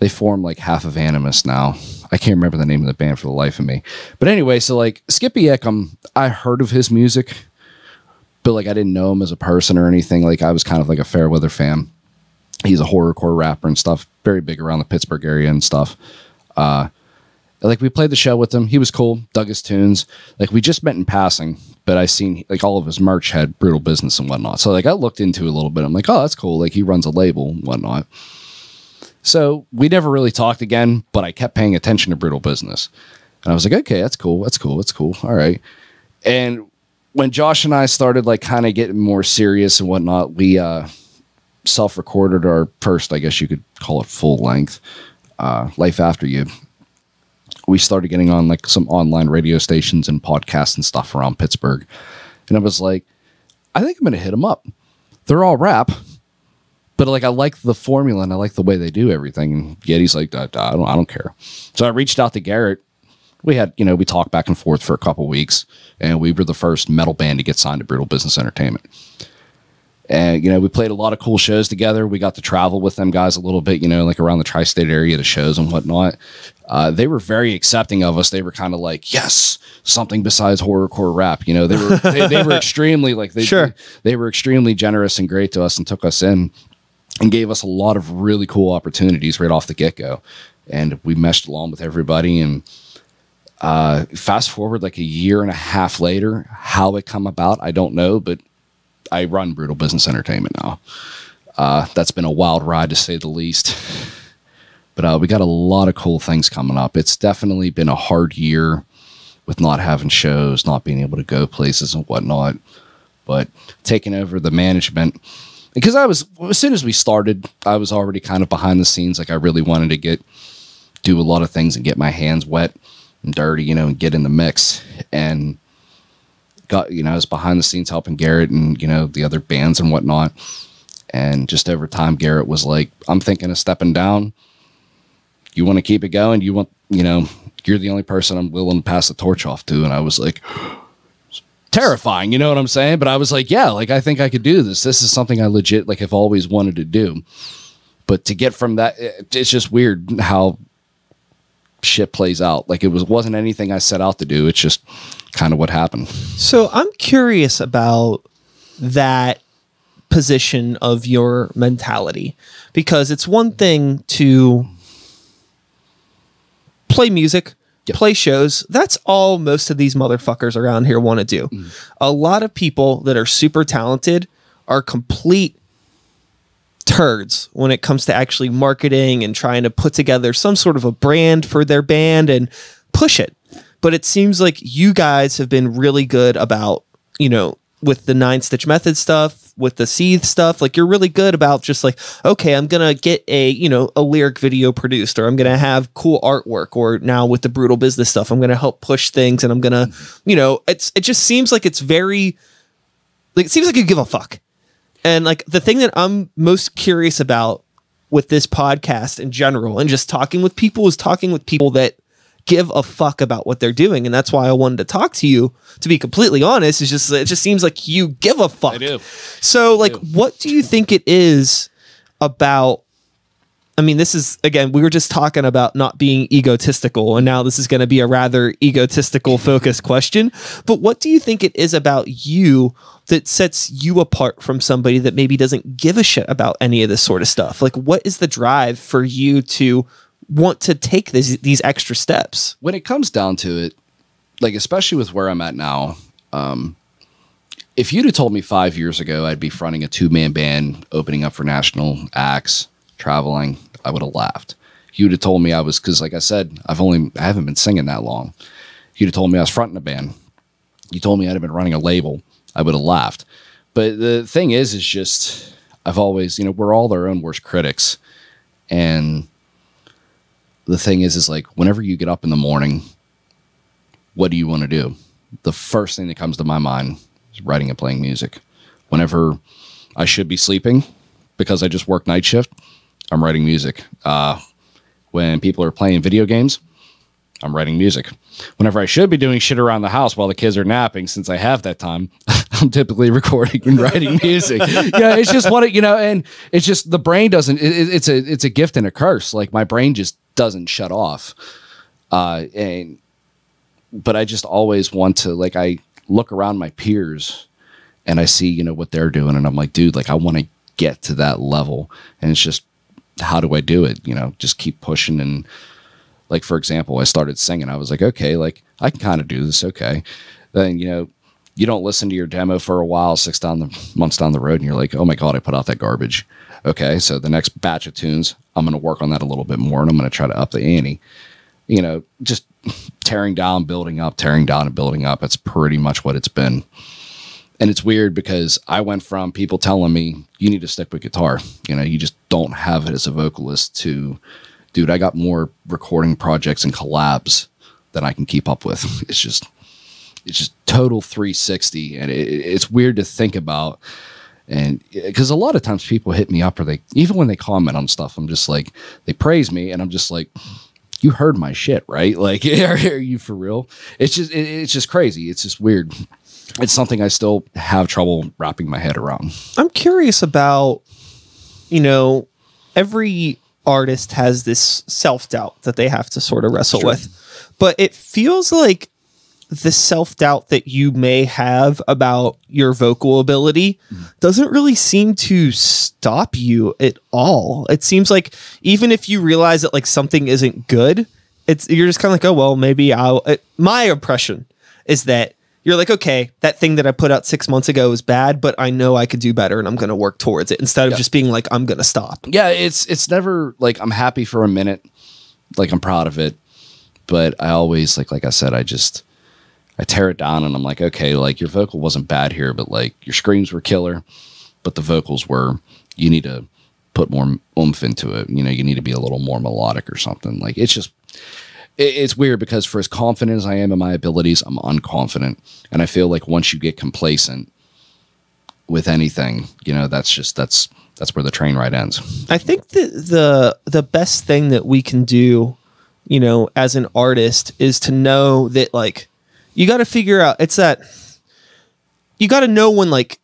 they formed like half of animus now. I can't remember the name of the band for the life of me. But anyway so like skippy ickham i heard of his music but like i didn't know him as a person or anything like i was kind of like a fairweather fan he's a horrorcore rapper and stuff very big around the pittsburgh area and stuff uh like we played the show with him he was cool dug his tunes like we just met in passing but i seen like all of his merch had brutal business and whatnot so like i looked into a little bit i'm like oh that's cool like he runs a label and whatnot so we never really talked again, but I kept paying attention to Brutal Business. And I was like, okay, that's cool. That's cool. That's cool. All right. And when Josh and I started like kind of getting more serious and whatnot, we uh, self recorded our first, I guess you could call it full length, uh, Life After You. We started getting on like some online radio stations and podcasts and stuff around Pittsburgh. And I was like, I think I'm going to hit them up. They're all rap, but like I like the formula and I like the way they do everything. And Yeti's like, I, I don't, I don't care. So I reached out to Garrett. We had, you know, we talked back and forth for a couple weeks, and we were the first metal band to get signed to Brutal Business Entertainment. And you know, we played a lot of cool shows together. We got to travel with them guys a little bit, you know, like around the tri-state area to shows and whatnot. Uh, they were very accepting of us. They were kind of like, yes, something besides horrorcore rap. You know, they were they, they were extremely like they Sure. they were extremely generous and great to us and took us in and gave us a lot of really cool opportunities right off the get go. And we meshed along with everybody. And uh, fast forward like a year and a half later, how it come about, I don't know, but I run Brutal Business Entertainment now. Uh, that's been a wild ride to say the least. But uh, we got a lot of cool things coming up. It's definitely been a hard year with not having shows, not being able to go places and whatnot. But taking over the management, because I was as soon as we started, I was already kind of behind the scenes. Like I really wanted to get do a lot of things and get my hands wet and dirty, you know, and get in the mix. And got you know I was behind the scenes helping Garrett and you know the other bands and whatnot. And just over time, Garrett was like, "I'm thinking of stepping down. You want to keep it going? You want you know you're the only person I'm willing to pass the torch off to." And I was like. Terrifying, you know what I'm saying? But I was like, yeah, like I think I could do this. This is something I legit like have always wanted to do. But to get from that, it- it's just weird how shit plays out. Like it was wasn't anything I set out to do. It's just kind of what happened. So I'm curious about that position of your mentality because it's one thing to play music, Yep. play shows. That's all most of these motherfuckers around here want to do. Mm. A lot of people that are super talented are complete turds when it comes to actually marketing and trying to put together some sort of a brand for their band and push it. But it seems like you guys have been really good about, you know, with the nine stitch method stuff, with the seethe stuff, like you're really good about just like, okay, I'm gonna get a, you know, a lyric video produced, or I'm gonna have cool artwork, or now with the brutal business stuff, I'm gonna help push things and I'm gonna, you know, it's it just seems like it's very like it seems like you give a fuck. And like the thing that I'm most curious about with this podcast in general and just talking with people is talking with people that give a fuck about what they're doing. And that's why I wanted to talk to you, to be completely honest. It's just it just seems like you give a fuck. do. So like what do you think it is about I mean, this is again, we were just talking about not being egotistical, and now this is going to be a rather egotistical focused question. But what do you think it is about you that sets you apart from somebody that maybe doesn't give a shit about any of this sort of stuff? Like, what is the drive for you to want to take these these extra steps? when it comes down to it, like especially with where I'm at now, um, if you'd have told me five years ago I'd be fronting a two man band, opening up for national acts, traveling, I would have laughed. He would have told me I was because, like I said, I've only I haven't been singing that long. He'd have told me I was fronting a band. He told me I'd have been running a label. I would have laughed. But the thing is, is just I've always, you know, we're all our own worst critics, and the thing is is like whenever you get up in the morning what do you want to do the first thing that comes to my mind is writing and playing music whenever i should be sleeping because i just work night shift i'm writing music. Uh, when people are playing video games i'm writing music. Whenever i should be doing shit around the house while the kids are napping since i have that time i'm typically recording and writing music. Yeah it's just what it you know and it's just the brain doesn't it, it- it's a it's a gift and a curse. Like my brain just doesn't shut off. Uh and but i just always want to like i look around my peers and i see you know what they're doing and i'm like dude like i want to get to that level. And it's just how do i do it? You know just keep pushing and like for example i started singing i was like okay like i can kind of do this okay. Then you know you don't listen to your demo for a while six down the months down the road and you're like oh my god i put out that garbage. Okay so the next batch of tunes i'm going to work on that a little bit more and i'm going to try to up the ante. You know just tearing down building up tearing down and building up that's pretty much what it's been and it's weird because I went from people telling me you need to stick with guitar. You know, you just don't have it as a vocalist to dude, I got more recording projects and collabs than I can keep up with. It's just it's just total 360 and it, it's weird to think about. And eh, because a lot of times people hit me up or they even when they comment on stuff i'm just like they praise me and i'm just like you heard my shit right? Like are, are you for real? It's just it, it's just crazy. It's just weird it's something I still have trouble wrapping my head around. I'm curious about, you know, every artist has this self doubt that they have to sort of wrestle Sure. with. But it feels like the self doubt that you may have about your vocal ability mm. doesn't really seem to stop you at all. It seems like even if you realize that like something isn't good, it's you're just kind of like, oh well, maybe I'll. It, my impression is that you're like, okay, that thing that I put out six months ago is bad, but I know I could do better, and I'm going to work towards it instead of just being like, I'm going to stop. Yeah, it's it's never like I'm happy for a minute, like I'm proud of it, but I always like like I said, I just I tear it down and I'm like, okay, like your vocal wasn't bad here, but like your screams were killer, but the vocals were. You need to put more oomph into it. You know, you need to be a little more melodic or something. Like it's just it's weird because for as confident as I am in my abilities, I'm unconfident, and I feel like once you get complacent with anything, you know, that's just that's that's where the train ride ends. I think that the the best thing that we can do, you know, as an artist is to know that like you got to figure out it's that you got to know when like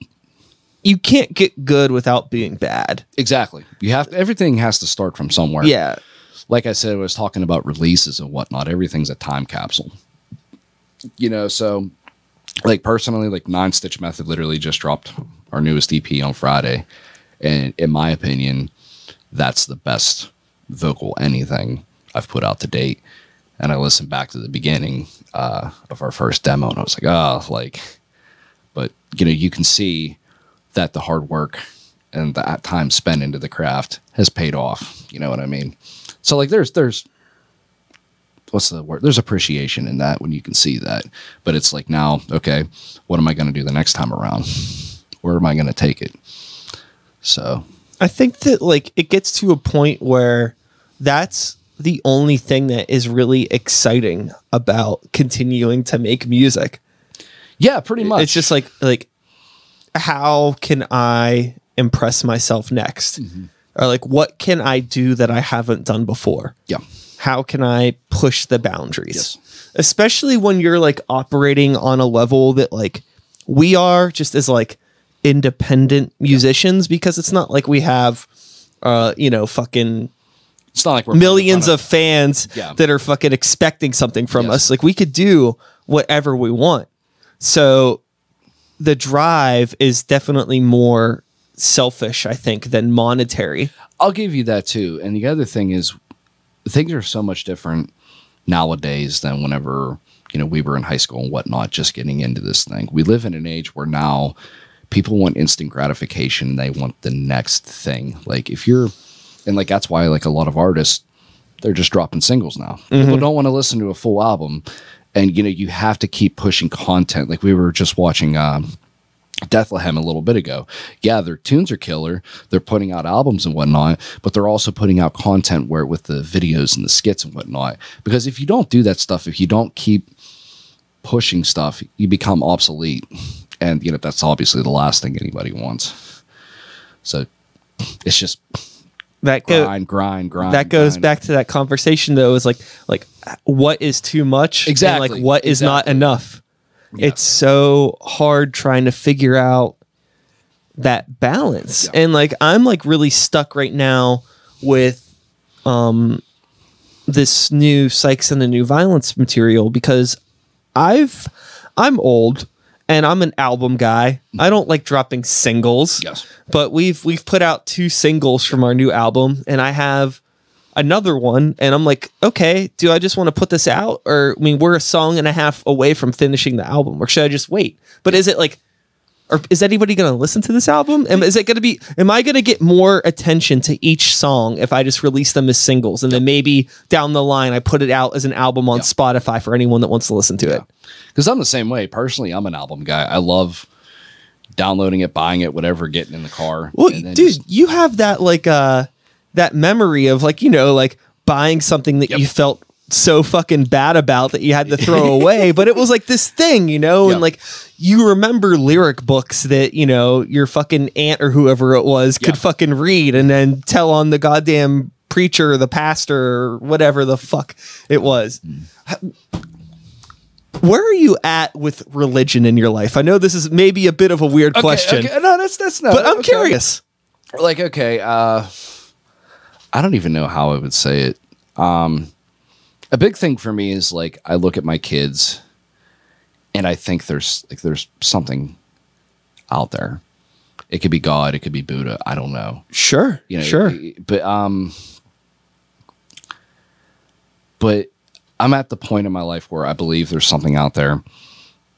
you can't get good without being bad. Exactly. You have everything has to start from somewhere. Yeah. Like I said, I was talking about releases and whatnot. Everything's a time capsule. You know, so like personally, like Nine Stitch Method literally just dropped our newest EP on Friday. And in my opinion, that's the best vocal anything I've put out to date. And I listened back to the beginning uh, of our first demo and I was like, oh, like, but you know, you can see that the hard work and the time spent into the craft has paid off. You know what I mean? So like there's there's what's the word? There's appreciation in that when you can see that. But it's like now, okay, what am I going to do the next time around? Where am I going to take it? So I think that like it gets to a point where that's the only thing that is really exciting about continuing to make music. yeah, pretty much. It's just like like how can I impress myself next? Or like what can I do that I haven't done before? yeah, How can I push the boundaries? Yes. Especially when you're like operating on a level that like we are just as like independent musicians because it's not like we have uh you know fucking it's not like we're millions of fans Yeah. that are fucking expecting something from Yes. us. Like we could do whatever we want. So the drive is definitely more selfish, I think, than monetary. I'll give you that too. And the other thing is, things are so much different nowadays than whenever you know we were in high school and whatnot. Just getting into this thing, we live in an age where now people want instant gratification. They want the next thing. Like if you're, and like that's why like a lot of artists, they're just dropping singles now. People don't want to listen to a full album, and you know you have to keep pushing content. Like we were just watching. Um, Bethlehem a little bit ago. Yeah, their tunes are killer. They're putting out albums and whatnot, but they're also putting out content where with the videos and the skits and whatnot. Because if you don't do that stuff, if you don't keep pushing stuff, you become obsolete. And you know, that's obviously the last thing anybody wants. So it's just That go grind, grind, grind. that goes grind. back to that conversation though, is like like what is too much? and, Exactly, like what is not enough. Yeah. It's so hard trying to figure out that balance. Yeah. And like I'm like really stuck right now with um this new Sykes and the New Violence material because I've I'm old and I'm an album guy. I don't like dropping singles. Yes. But we've we've put out two singles from our new album and I have another one and I'm like, okay, do I just want to put this out or I mean we're a song and a half away from finishing the album or should I just wait? But is it like or is anybody going to listen to this album? Am, is it going to be? Am I going to get more attention to each song if I just release them as singles and then maybe down the line I put it out as an album on Spotify for anyone that wants to listen to it? Because I'm the same way. Personally, I'm an album guy. I love downloading it, buying it, whatever, getting in the car. Well, and then dude, just- you have that like uh that memory of like you know like buying something that Yep. you felt so fucking bad about that you had to throw away, but it was like this thing, you know, and like you remember lyric books that you know your fucking aunt or whoever it was could fucking read and then tell on the goddamn preacher or the pastor or whatever the fuck it was. Where are you at with religion in your life? I know this is maybe a bit of a weird Okay, question, okay. No, that's that's not. but I'm okay. curious. Like, okay, uh, I don't even know how I would say it. Um, a big thing for me is like I look at my kids, and I think there's like there's something out there. It could be God, it could be Buddha. I don't know. Sure, you know sure. but um but i'm at the point in my life where i believe there's something out there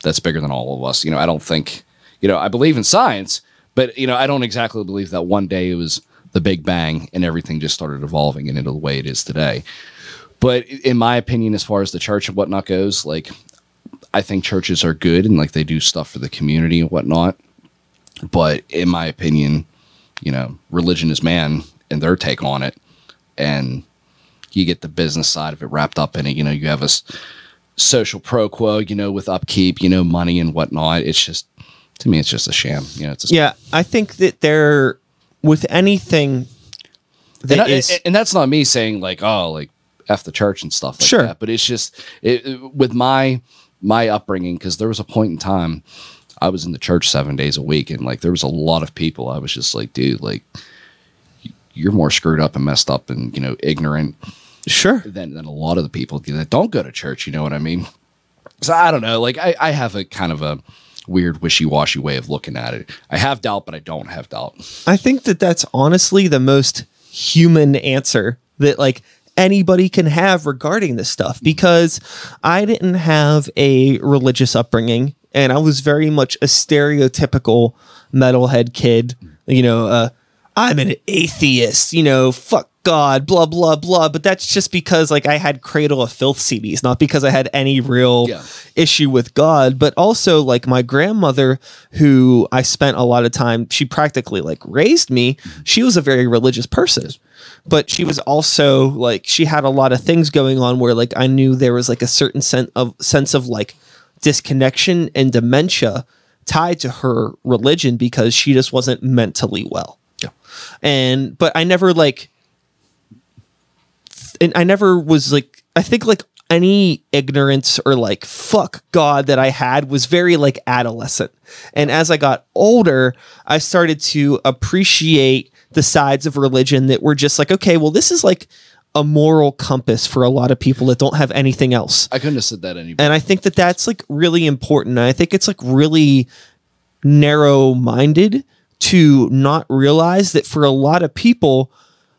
that's bigger than all of us you know i don't think you know i believe in science but you know i don't exactly believe that one day it was the big bang and everything just started evolving into the way it is today but in my opinion as far as the church and whatnot goes like i think churches are good and like they do stuff for the community and whatnot but in my opinion you know religion is man and their take on it and you get the business side of it wrapped up in it. You know, you have a social pro quo, you know, with upkeep, you know, money and whatnot. It's just, to me, it's just a sham. You know, it's a Yeah, I think that there, with anything that and, is- and that's not me saying like, oh, like f the church and stuff like Sure. that. But it's just it, it- with my my upbringing because there was a point in time I was in the church seven days a week, and like there was a lot of people. I was just like, dude, like you're more screwed up and messed up and you know ignorant sure. than than a lot of the people that don't go to church. You know what I mean? So I don't know. Like I, I have a kind of a weird wishy-washy way of looking at it. I have doubt, but I don't have doubt. I think that that's honestly the most human answer that like anybody can have regarding this stuff because I didn't have a religious upbringing and I was very much a stereotypical metalhead kid, you know, uh I'm an atheist, you know, fuck God, blah blah blah. But that's just because like I had Cradle of Filth CDs, not because I had any real Yeah. issue with God, but also like my grandmother, who I spent a lot of time, she practically like raised me. She was a very religious person, but she was also like she had a lot of things going on where like I knew there was like a certain sense of sense of like disconnection and dementia tied to her religion because she just wasn't mentally well. Yeah. And but I never like and I never was like I think like any ignorance or like fuck God that I had was very like adolescent. And as I got older, I started to appreciate the sides of religion that were just like, okay, well, this is like a moral compass for a lot of people that don't have anything else. I couldn't have said that any. And I think that that's like really important. I think it's like really narrow minded to not realize that for a lot of people,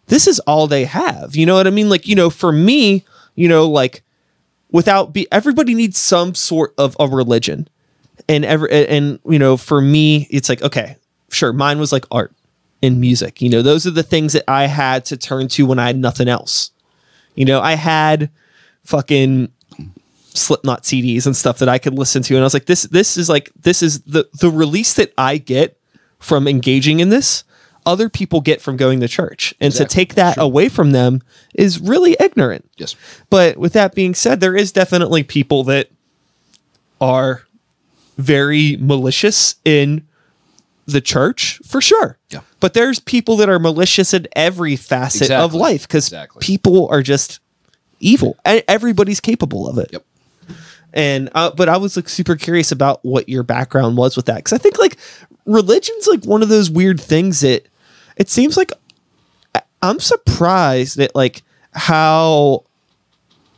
this is all they have. You know what I mean? Like, you know, for me, you know, like without be everybody needs some sort of a religion. And every and you know, for me, it's like, okay, sure, mine was like art and music. You know, those are the things that I had to turn to when I had nothing else. You know, I had fucking Slipknot CDs and stuff that I could listen to, and I was like, this this is like this is the the release that I get from engaging in this. Other people get from going to church, and to take that away from them is really ignorant. yes, But with that being said, there is definitely people that are very malicious in the church for sure. Yeah. But there's people that are malicious in every facet of life because Exactly. people are just evil. And everybody's capable of it. Yep. And uh, but I was like super curious about what your background was with that because I think like religion's like one of those weird things that it seems like I'm surprised at like how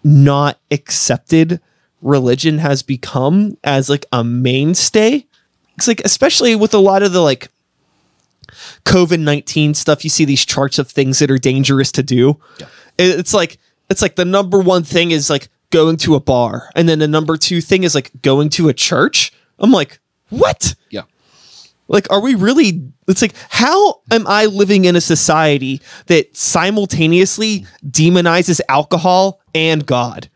not accepted religion has become as like a mainstay. It's like especially with a lot of the like COVID nineteen stuff, you see these charts of things that are dangerous to do. It- It's like it's like the number one thing is like going to a bar, and then the number two thing is like going to a church. I'm like, what? yeah, Like, are we really? It's like, how am I living in a society that simultaneously demonizes alcohol and God?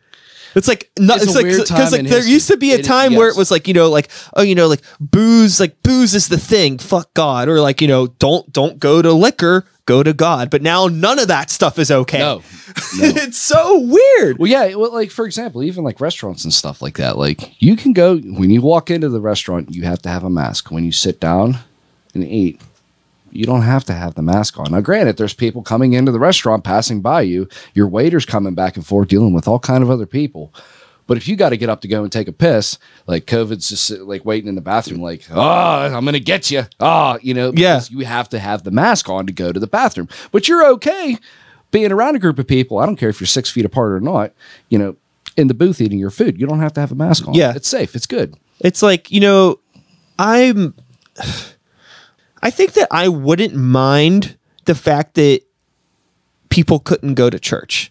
It's like, no, It's it's, like because like there history. used to be a It- time where it was like you know like oh you know like booze like booze is the thing fuck God or like you know don't don't go to liquor go to God but now none of that stuff is okay. no, no. it's so weird. Well, yeah. Well, like for example, even like restaurants and stuff like that. Like you can go when you walk into the restaurant, you have to have a mask. When you sit down and eat, you don't have to have the mask on. Now, granted, there's people coming into the restaurant, passing by you. Your waiter's coming back and forth, dealing with all kind of other people. But if you got to get up to go and take a piss, like COVID's just uh, like waiting in the bathroom, like, oh, I'm gonna get you, oh, ah, you know, Yeah. you have to have the mask on to go to the bathroom. But you're okay being around a group of people. I don't care if you're six feet apart or not. You know, in the booth eating your food, you don't have to have a mask on. Yeah. it's safe. It's good. It's like, you know, I'm I think that I wouldn't mind the fact that people couldn't go to church.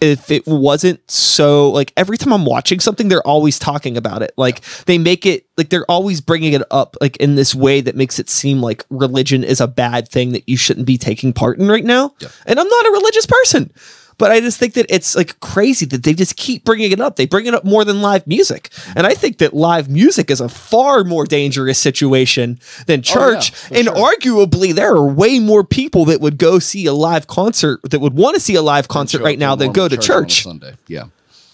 If it wasn't so like every time I'm watching something they're always talking about it. Like they make it like they're always bringing it up like in this way that makes it seem like religion is a bad thing that you shouldn't be taking part in right now. Yeah. and I'm not a religious person but I just think that it's like crazy that they just keep bringing it up. They bring it up more than live music, and I think that live music is a far more dangerous situation than oh, church. Oh, for and sure. arguably, there are way more people that would go see a live concert that would want to see a live concert right now than go to on a church. Sunday. Yeah.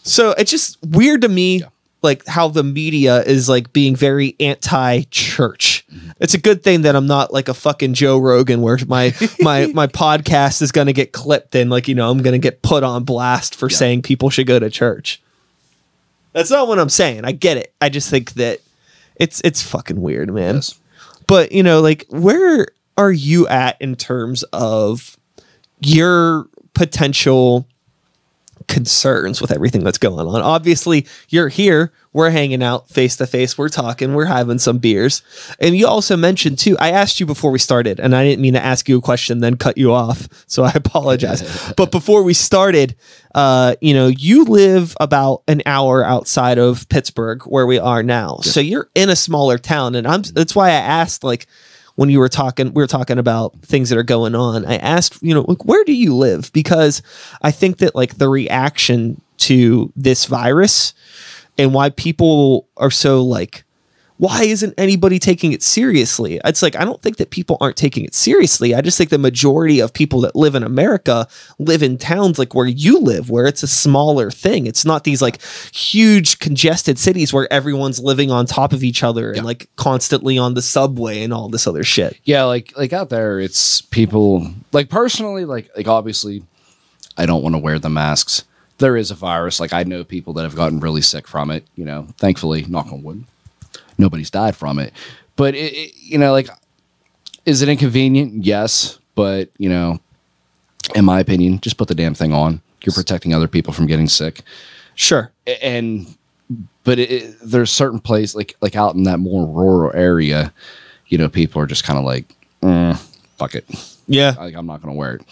So it's just weird to me, like how the media is like being very anti-church. Mm-hmm. It's a good thing that I'm not like a fucking Joe Rogan, where my my my podcast is gonna get clipped and like you know I'm gonna get put on blast for saying people should go to church. That's not what I'm saying. I get it. I just think that it's it's fucking weird, man. Yes. But you know, like where are you at in terms of your potential concerns with everything that's going on. Obviously, you're here, we're hanging out face to face, we're talking, we're having some beers. And you also mentioned too, I asked you before we started, and I didn't mean to ask you a question then cut you off, so I apologize. but before we started, uh, you know, you live about an hour outside of Pittsburgh where we are now. So you're in a smaller town and I'm that's why I asked like when you were talking we were talking about things that are going on i asked you know like where do you live? Because i think that like the reaction to this virus and why people are so like why isn't anybody taking it seriously it's like i don't think that people aren't taking it seriously i just think the majority of people that live in america live in towns like where you live where it's a smaller thing it's not these like huge congested cities where everyone's living on top of each other and like constantly on the subway and all this other shit Yeah, like like out there, it's people like personally, like like obviously, I don't want to wear the masks. There is a virus. Like I know people that have gotten really sick from it. You know, thankfully, knock on wood, nobody's died from it. But it, it, you know, like, is it inconvenient? Yes, but you know, in my opinion, just put the damn thing on. You're protecting other people from getting sick sure and but it, there's certain place like like out in that more rural area you know people are just kind of like mm, fuck it yeah like i'm not gonna wear it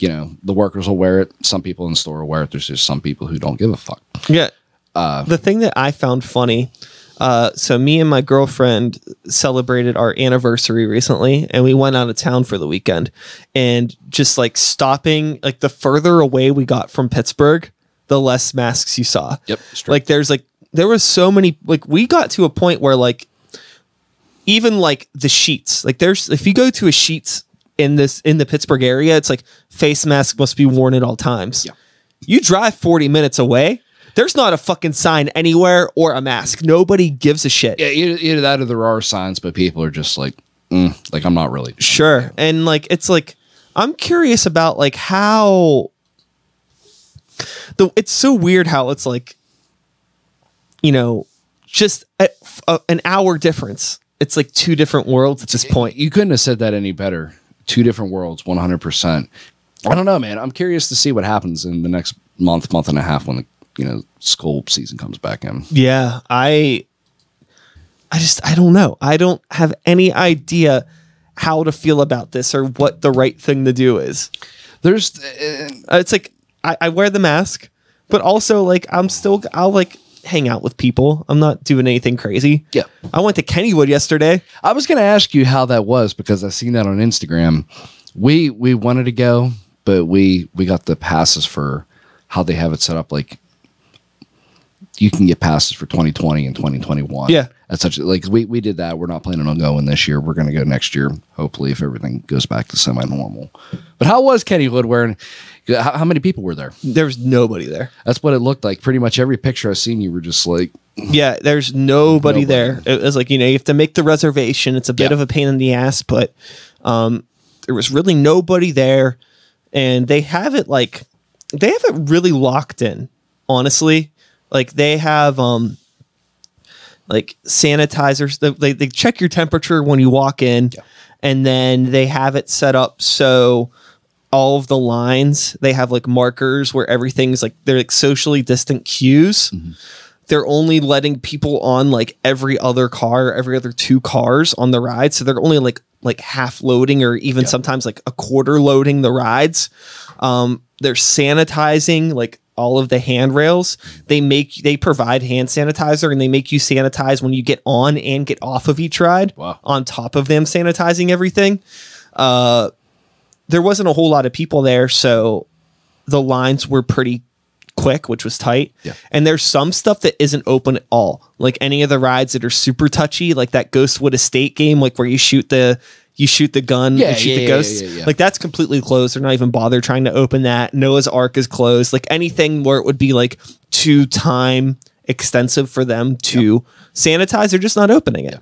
you know the workers will wear it some people in the store will wear it there's just some people who don't give a fuck Yeah. Uh, the thing that I found funny, uh, so me and my girlfriend celebrated our anniversary recently, and we went out of town for the weekend. And just like stopping, like the further away we got from Pittsburgh, the less masks you saw. Yep. Like there's like there was so many. Like we got to a point where like even like the Sheetz, like there's if you go to a Sheetz in this in the Pittsburgh area, it's like face mask must be worn at all times. Yeah. You drive 40 minutes away, there's not a fucking sign anywhere or a mask. Nobody gives a shit. yeah either, either that or there are signs but people are just like mm, like i'm not really Sure. And like it's like I'm curious about like how the it's so weird how it's like you know just a, a- an hour difference. It's like two different worlds at this point. you couldn't have said that any better two different worlds 100% i don't know man i'm curious to see what happens in the next month month and a half when the you know school season comes back in Yeah, I I just I don't know. I don't have any idea how to feel about this or what the right thing to do is. there's uh, Uh, It's like I, I wear the mask, but also like I'm still I'll like hang out with people. I'm not doing anything crazy. Yeah. I went to Kennywood yesterday. I was going to ask you how that was because I seen that on Instagram. We we wanted to go, but we we got the passes for how they have it set up. Like you can get passes for 2020 and 2021. Yeah. that's such like we we did that. We're not planning on going this year. We're going to go next year, hopefully, if everything goes back to semi normal. But how was Kennywood wearing? How, how many people were there? There's nobody there. That's what it looked like. Pretty much every picture I've seen, you were just like, Yeah, there's nobody, Nobody. there. It was like, you know, you have to make the reservation. It's a bit Yeah. of a pain in the ass, but um there was really nobody there. And they have it like they have it really locked in, honestly. Like they have um like sanitizers. They, they, check your temperature when you walk in, and then they have it set up so all of the lines they have like markers where everything's like they're like socially distant cues they're only letting people on like every other car, every other two cars on the ride. So they're only like like half loading or even sometimes like a quarter loading the rides. Um, they're sanitizing like all of the handrails. They make they provide hand sanitizer and they make you sanitize when you get on and get off of each ride. Wow. On top of them sanitizing everything. Uh there wasn't a whole lot of people there, so the lines were pretty quick, which was tight. Yeah. And there's some stuff that isn't open at all. Like any of the rides that are super touchy, like that Ghostwood Estate game, like where you shoot the you shoot the gun Yeah, and shoot yeah, the ghosts. yeah. Like that's completely closed. They're not even bothered trying to open that. Noah's Ark is closed. Like anything where it would be like too time extensive for them to sanitize, they're just not opening it.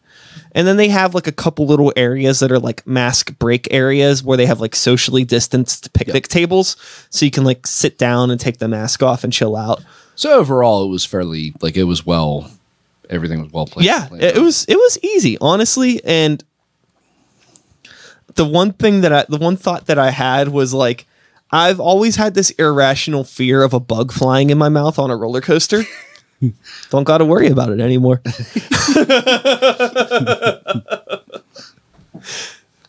And then they have like a couple little areas that are like mask break areas where they have like socially distanced picnic tables. So you can like sit down and take the mask off and chill out. So overall, it was fairly like it was well. Everything was well planned. yeah it was it was easy honestly and the one thing that i the one thought that i had was like i've always had this irrational fear of a bug flying in my mouth on a roller coaster. Don't gotta worry about it anymore.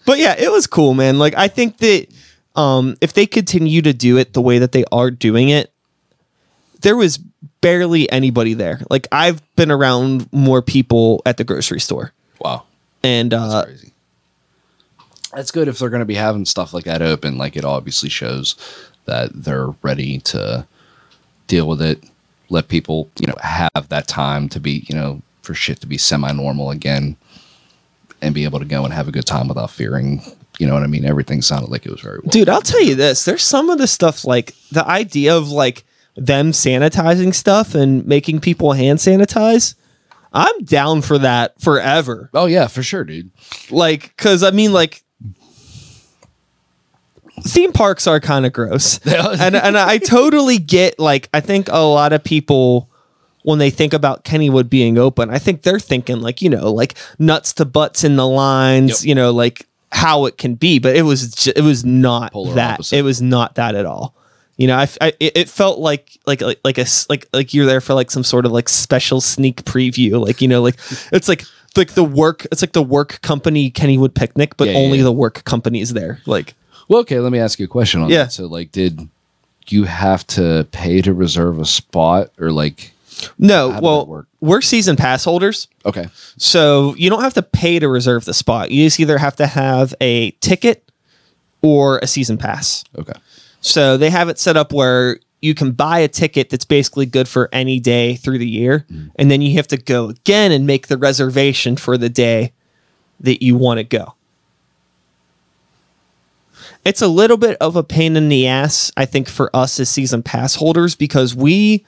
But yeah it was cool man. Like i think that um if they continue to do it the way that they are doing it there was barely anybody there. Like i've been around more people at the grocery store. Wow, and uh crazy. That's good if they're going to be having stuff like that open. Like it obviously shows that they're ready to deal with it. Let people, you know, have that time to be, you know, for shit to be semi-normal again, and be able to go and have a good time without fearing. You know what I mean? Everything sounded like it was very well. dude i'll tell you this there's some of the stuff like the idea of like them sanitizing stuff and making people hand sanitize i'm down for that forever Oh yeah, for sure, dude. like because i mean like theme parks are kind of gross and, and i totally get like i think a lot of people when they think about kennywood being open i think they're thinking like you know like nuts to butts in the lines Yep. you know like how it can be but it was ju- it was not Polar that opposite. it was not that at all you know, I, I it felt like like like like a like like you're there for like some sort of like special sneak preview, like you know, like it's like like the work, it's like the work company Kennywood picnic, but yeah, only yeah. the work company is there. Like, Well, okay, let me ask you a question on Yeah. that. So, like, did you have to pay to reserve a spot, or like, no, well, we're season pass holders, okay, so you don't have to pay to reserve the spot. You just either have to have a ticket or a season pass. okay, So they have it set up where you can buy a ticket that's basically good for any day through the year, mm-hmm. and then you have to go again and make the reservation for the day that you want to go. It's a little bit of a pain in the ass, I think, for us as season pass holders because we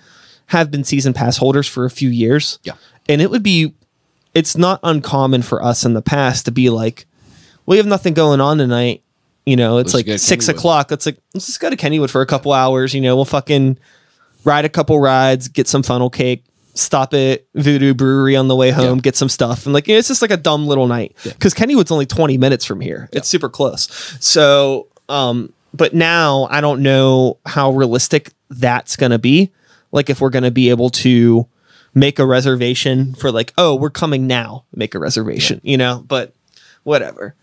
have been season pass holders for a few years. Yeah. And it would be, it's not uncommon for us in the past to be like, we have nothing going on tonight. You know, it's Let's like six Kennywood. o'clock. It's like, let's just go to Kennywood for a couple hours. You know, we'll fucking ride a couple rides, get some funnel cake, stop at Voodoo Brewery on the way home, Yeah. get some stuff. And like, it's just like a dumb little night because Kennywood's only 20 minutes from here. It's super close. So, um, but now I don't know how realistic that's going to be. Like, if we're going to be able to make a reservation for like, oh, we're coming now, make a reservation, you know, but whatever.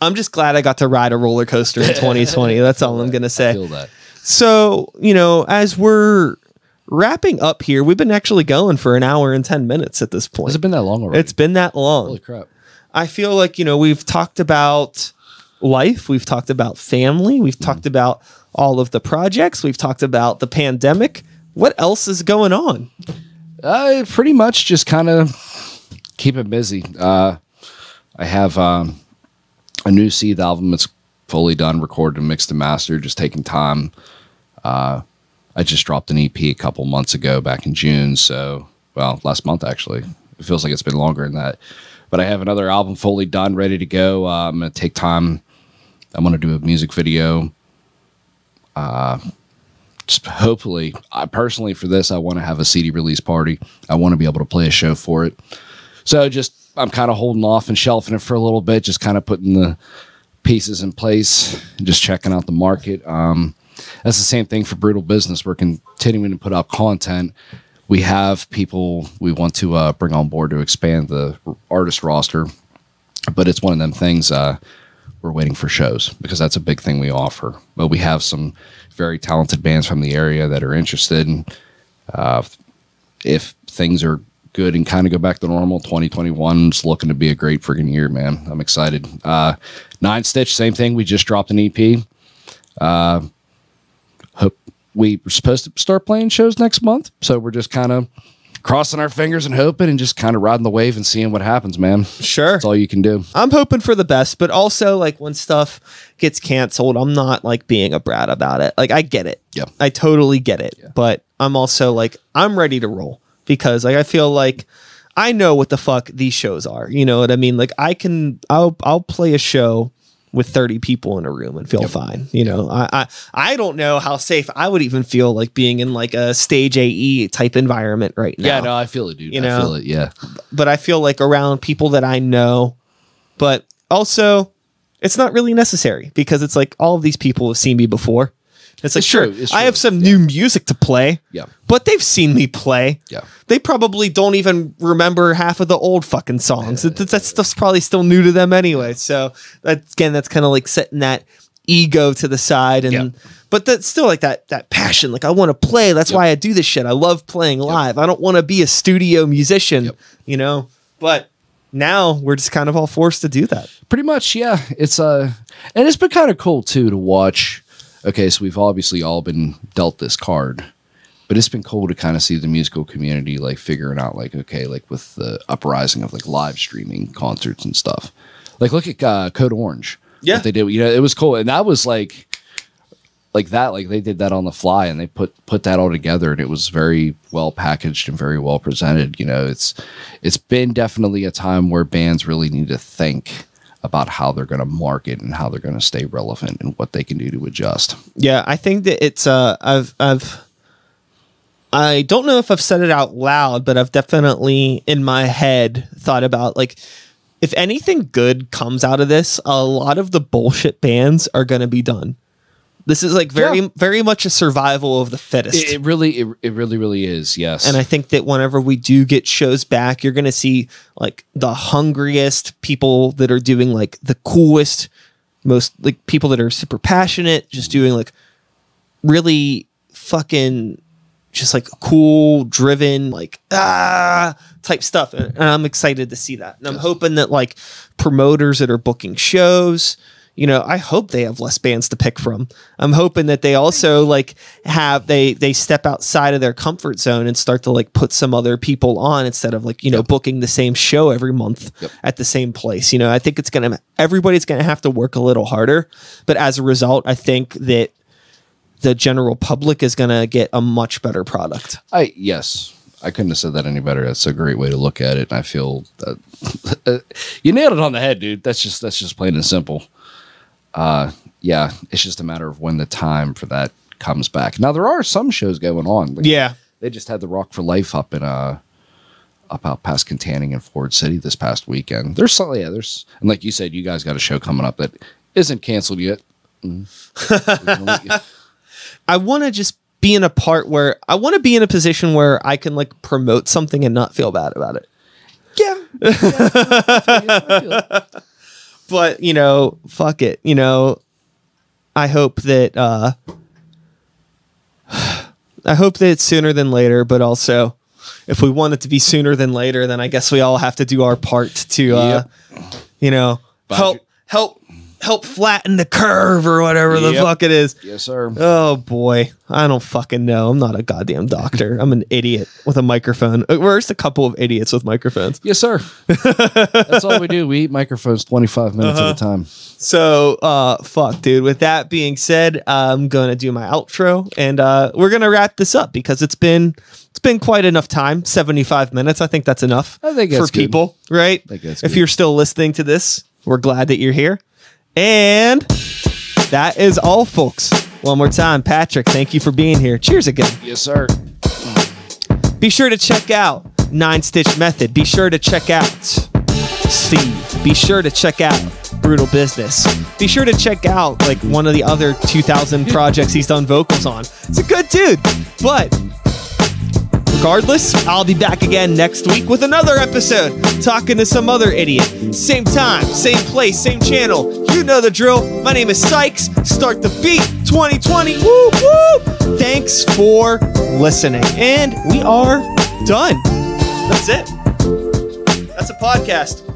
I'm just glad I got to ride a roller coaster in 2020. That's all I'm going to say. So, you know, as we're wrapping up here, we've been actually going for an hour and 10 minutes at this point. Has it been that long already? It's been that long. holy crap. I feel like, you know, we've talked about life, we've talked about family, we've talked about all of the projects, we've talked about the pandemic. What else is going on? Uh, pretty much just kind of keep it busy. Uh, I have um, a new Seed album that's fully done, recorded, and mixed and mastered, just taking time. Uh, I just dropped an EP a couple months ago back in June. So, well, last month actually. It feels like it's been longer than that. But I have another album fully done, ready to go. Uh, I'm going to take time. I'm going to do a music video. Uh, just hopefully, I personally for this, I want to have a CD release party. I want to be able to play a show for it. So just I'm kind of holding off and shelving it for a little bit, just kind of putting the pieces in place and just checking out the market. Um, that's the same thing for Brutal Business. We're continuing to put out content. We have people we want to uh, bring on board to expand the artist roster, but it's one of them things. Uh, we're waiting for shows because that's a big thing we offer. But we have some very talented bands from the area that are interested. Uh, if things are good and kind of go back to normal, 2021 is looking to be a great freaking year, man. I'm excited. Uh, Nine Stitch, same thing. We just dropped an EP. Uh, hope we were supposed to start playing shows next month, so we're just kind of crossing our fingers and hoping and just kind of riding the wave and seeing what happens, man. Sure. That's all you can do. I'm hoping for the best, but also like when stuff gets canceled, I'm not like being a brat about it. Like I get it. Yeah. I totally get it. But I'm also like I'm ready to roll because like I feel like I know what the fuck these shows are. You know what I mean? Like I can I'll I'll play a show with 30 people in a room and feel fine. You know, I, I I don't know how safe I would even feel like being in like a stage AE type environment right now Yeah, no, I feel it, dude. You I know? feel it. Yeah. but I feel like around people that I know. But also, it's not really necessary because it's like all of these people have seen me before. It's like, It's sure, it's I have some new music to play. Yeah. But they've seen me play. Yeah. They probably don't even remember half of the old fucking songs. That, that stuff's probably still new to them anyway. So that again, that's kind of like setting that ego to the side and Yeah. but that's still like that that passion. Like I want to play. That's why I do this shit. I love playing live. I don't want to be a studio musician, Yep. you know. But now we're just kind of all forced to do that. Pretty much, yeah. It's uh and it's been kind of cool too to watch. Okay, so we've obviously all been dealt this card, but it's been cool to kind of see the musical community like figuring out like okay, like with the uprising of like live streaming concerts and stuff. Like look at uh, Code Orange. Yeah. they did. You know, it was cool, and that was like like that. Like they did that on the fly, and they put put that all together, and it was very well packaged and very well presented. You know, it's it's been definitely a time where bands really need to think about how they're going to market and how they're going to stay relevant and what they can do to adjust. Yeah, I think that it's uh I've I've I don't know if I've said it out loud, but I've definitely in my head thought about like if anything good comes out of this, a lot of the bullshit bands are going to be done. This is like very Yeah. very much a survival of the fittest. It, it really, it, it really, really is. Yes, And I think that whenever we do get shows back, you're going to see like the hungriest people that are doing like the coolest, most like people that are super passionate, just doing like really fucking just like cool, driven, like ah type stuff. And, and I'm excited to see that. And I'm hoping that like promoters that are booking shows, you know, I hope they have less bands to pick from. I'm hoping that they also like have they they step outside of their comfort zone and start to like put some other people on instead of like, you know, booking the same show every month Yep. at the same place. You know, I think it's going to everybody's going to have to work a little harder, but as a result, I think that the general public is going to get a much better product. I yes, I couldn't have said that any better. That's a great way to look at it. And I feel that you nailed it on the head, dude. That's just that's just plain and simple. Uh, yeah, it's just a matter of when the time for that comes back. Now there are some shows going on. Like, Yeah. they just had the Rock for Life up in uh up out past Kittanning and Ford City this past weekend. There's some, yeah, there's and like you said, you guys got a show coming up that isn't canceled yet. Mm. I want to just be in a part where I want to be in a position where I can like promote something and not feel bad about it. yeah. But, you know, fuck it. You know, I hope that uh I hope that it's sooner than later, but also if we want it to be sooner than later, then I guess we all have to do our part to uh you know, help help help flatten the curve or whatever the Yep. fuck it is. yes, sir. Oh boy, I don't fucking know. I'm not a goddamn doctor. I'm an idiot with a microphone. Uh, We're just a couple of idiots with microphones. Yes, sir. That's all we do. We eat microphones 25 minutes Uh-huh. at a time. So, uh, fuck, dude. With that being said, I'm gonna do my outro, and uh, we're gonna wrap this up because it's been it's been quite enough time. 75 minutes. I think that's enough. I think for good. people, right? think that's if good. you're still listening to this, we're glad that you're here, and that is all, folks. One more time, Patrick. Thank you for being here. Cheers again. Yes, sir. Be sure to check out Nine Stitch Method. Be sure to check out Steve. Be sure to check out Brutal Business. Be sure to check out like one of the other 2000 projects he's done vocals on. It's a good dude. But regardless, I'll be back again next week with another episode talking to some other idiot. Same time, same place, same channel. You know the drill. My name is Sykes. Start the beat 2020. Woo woo. Thanks for listening. And we are done. That's it. That's a podcast.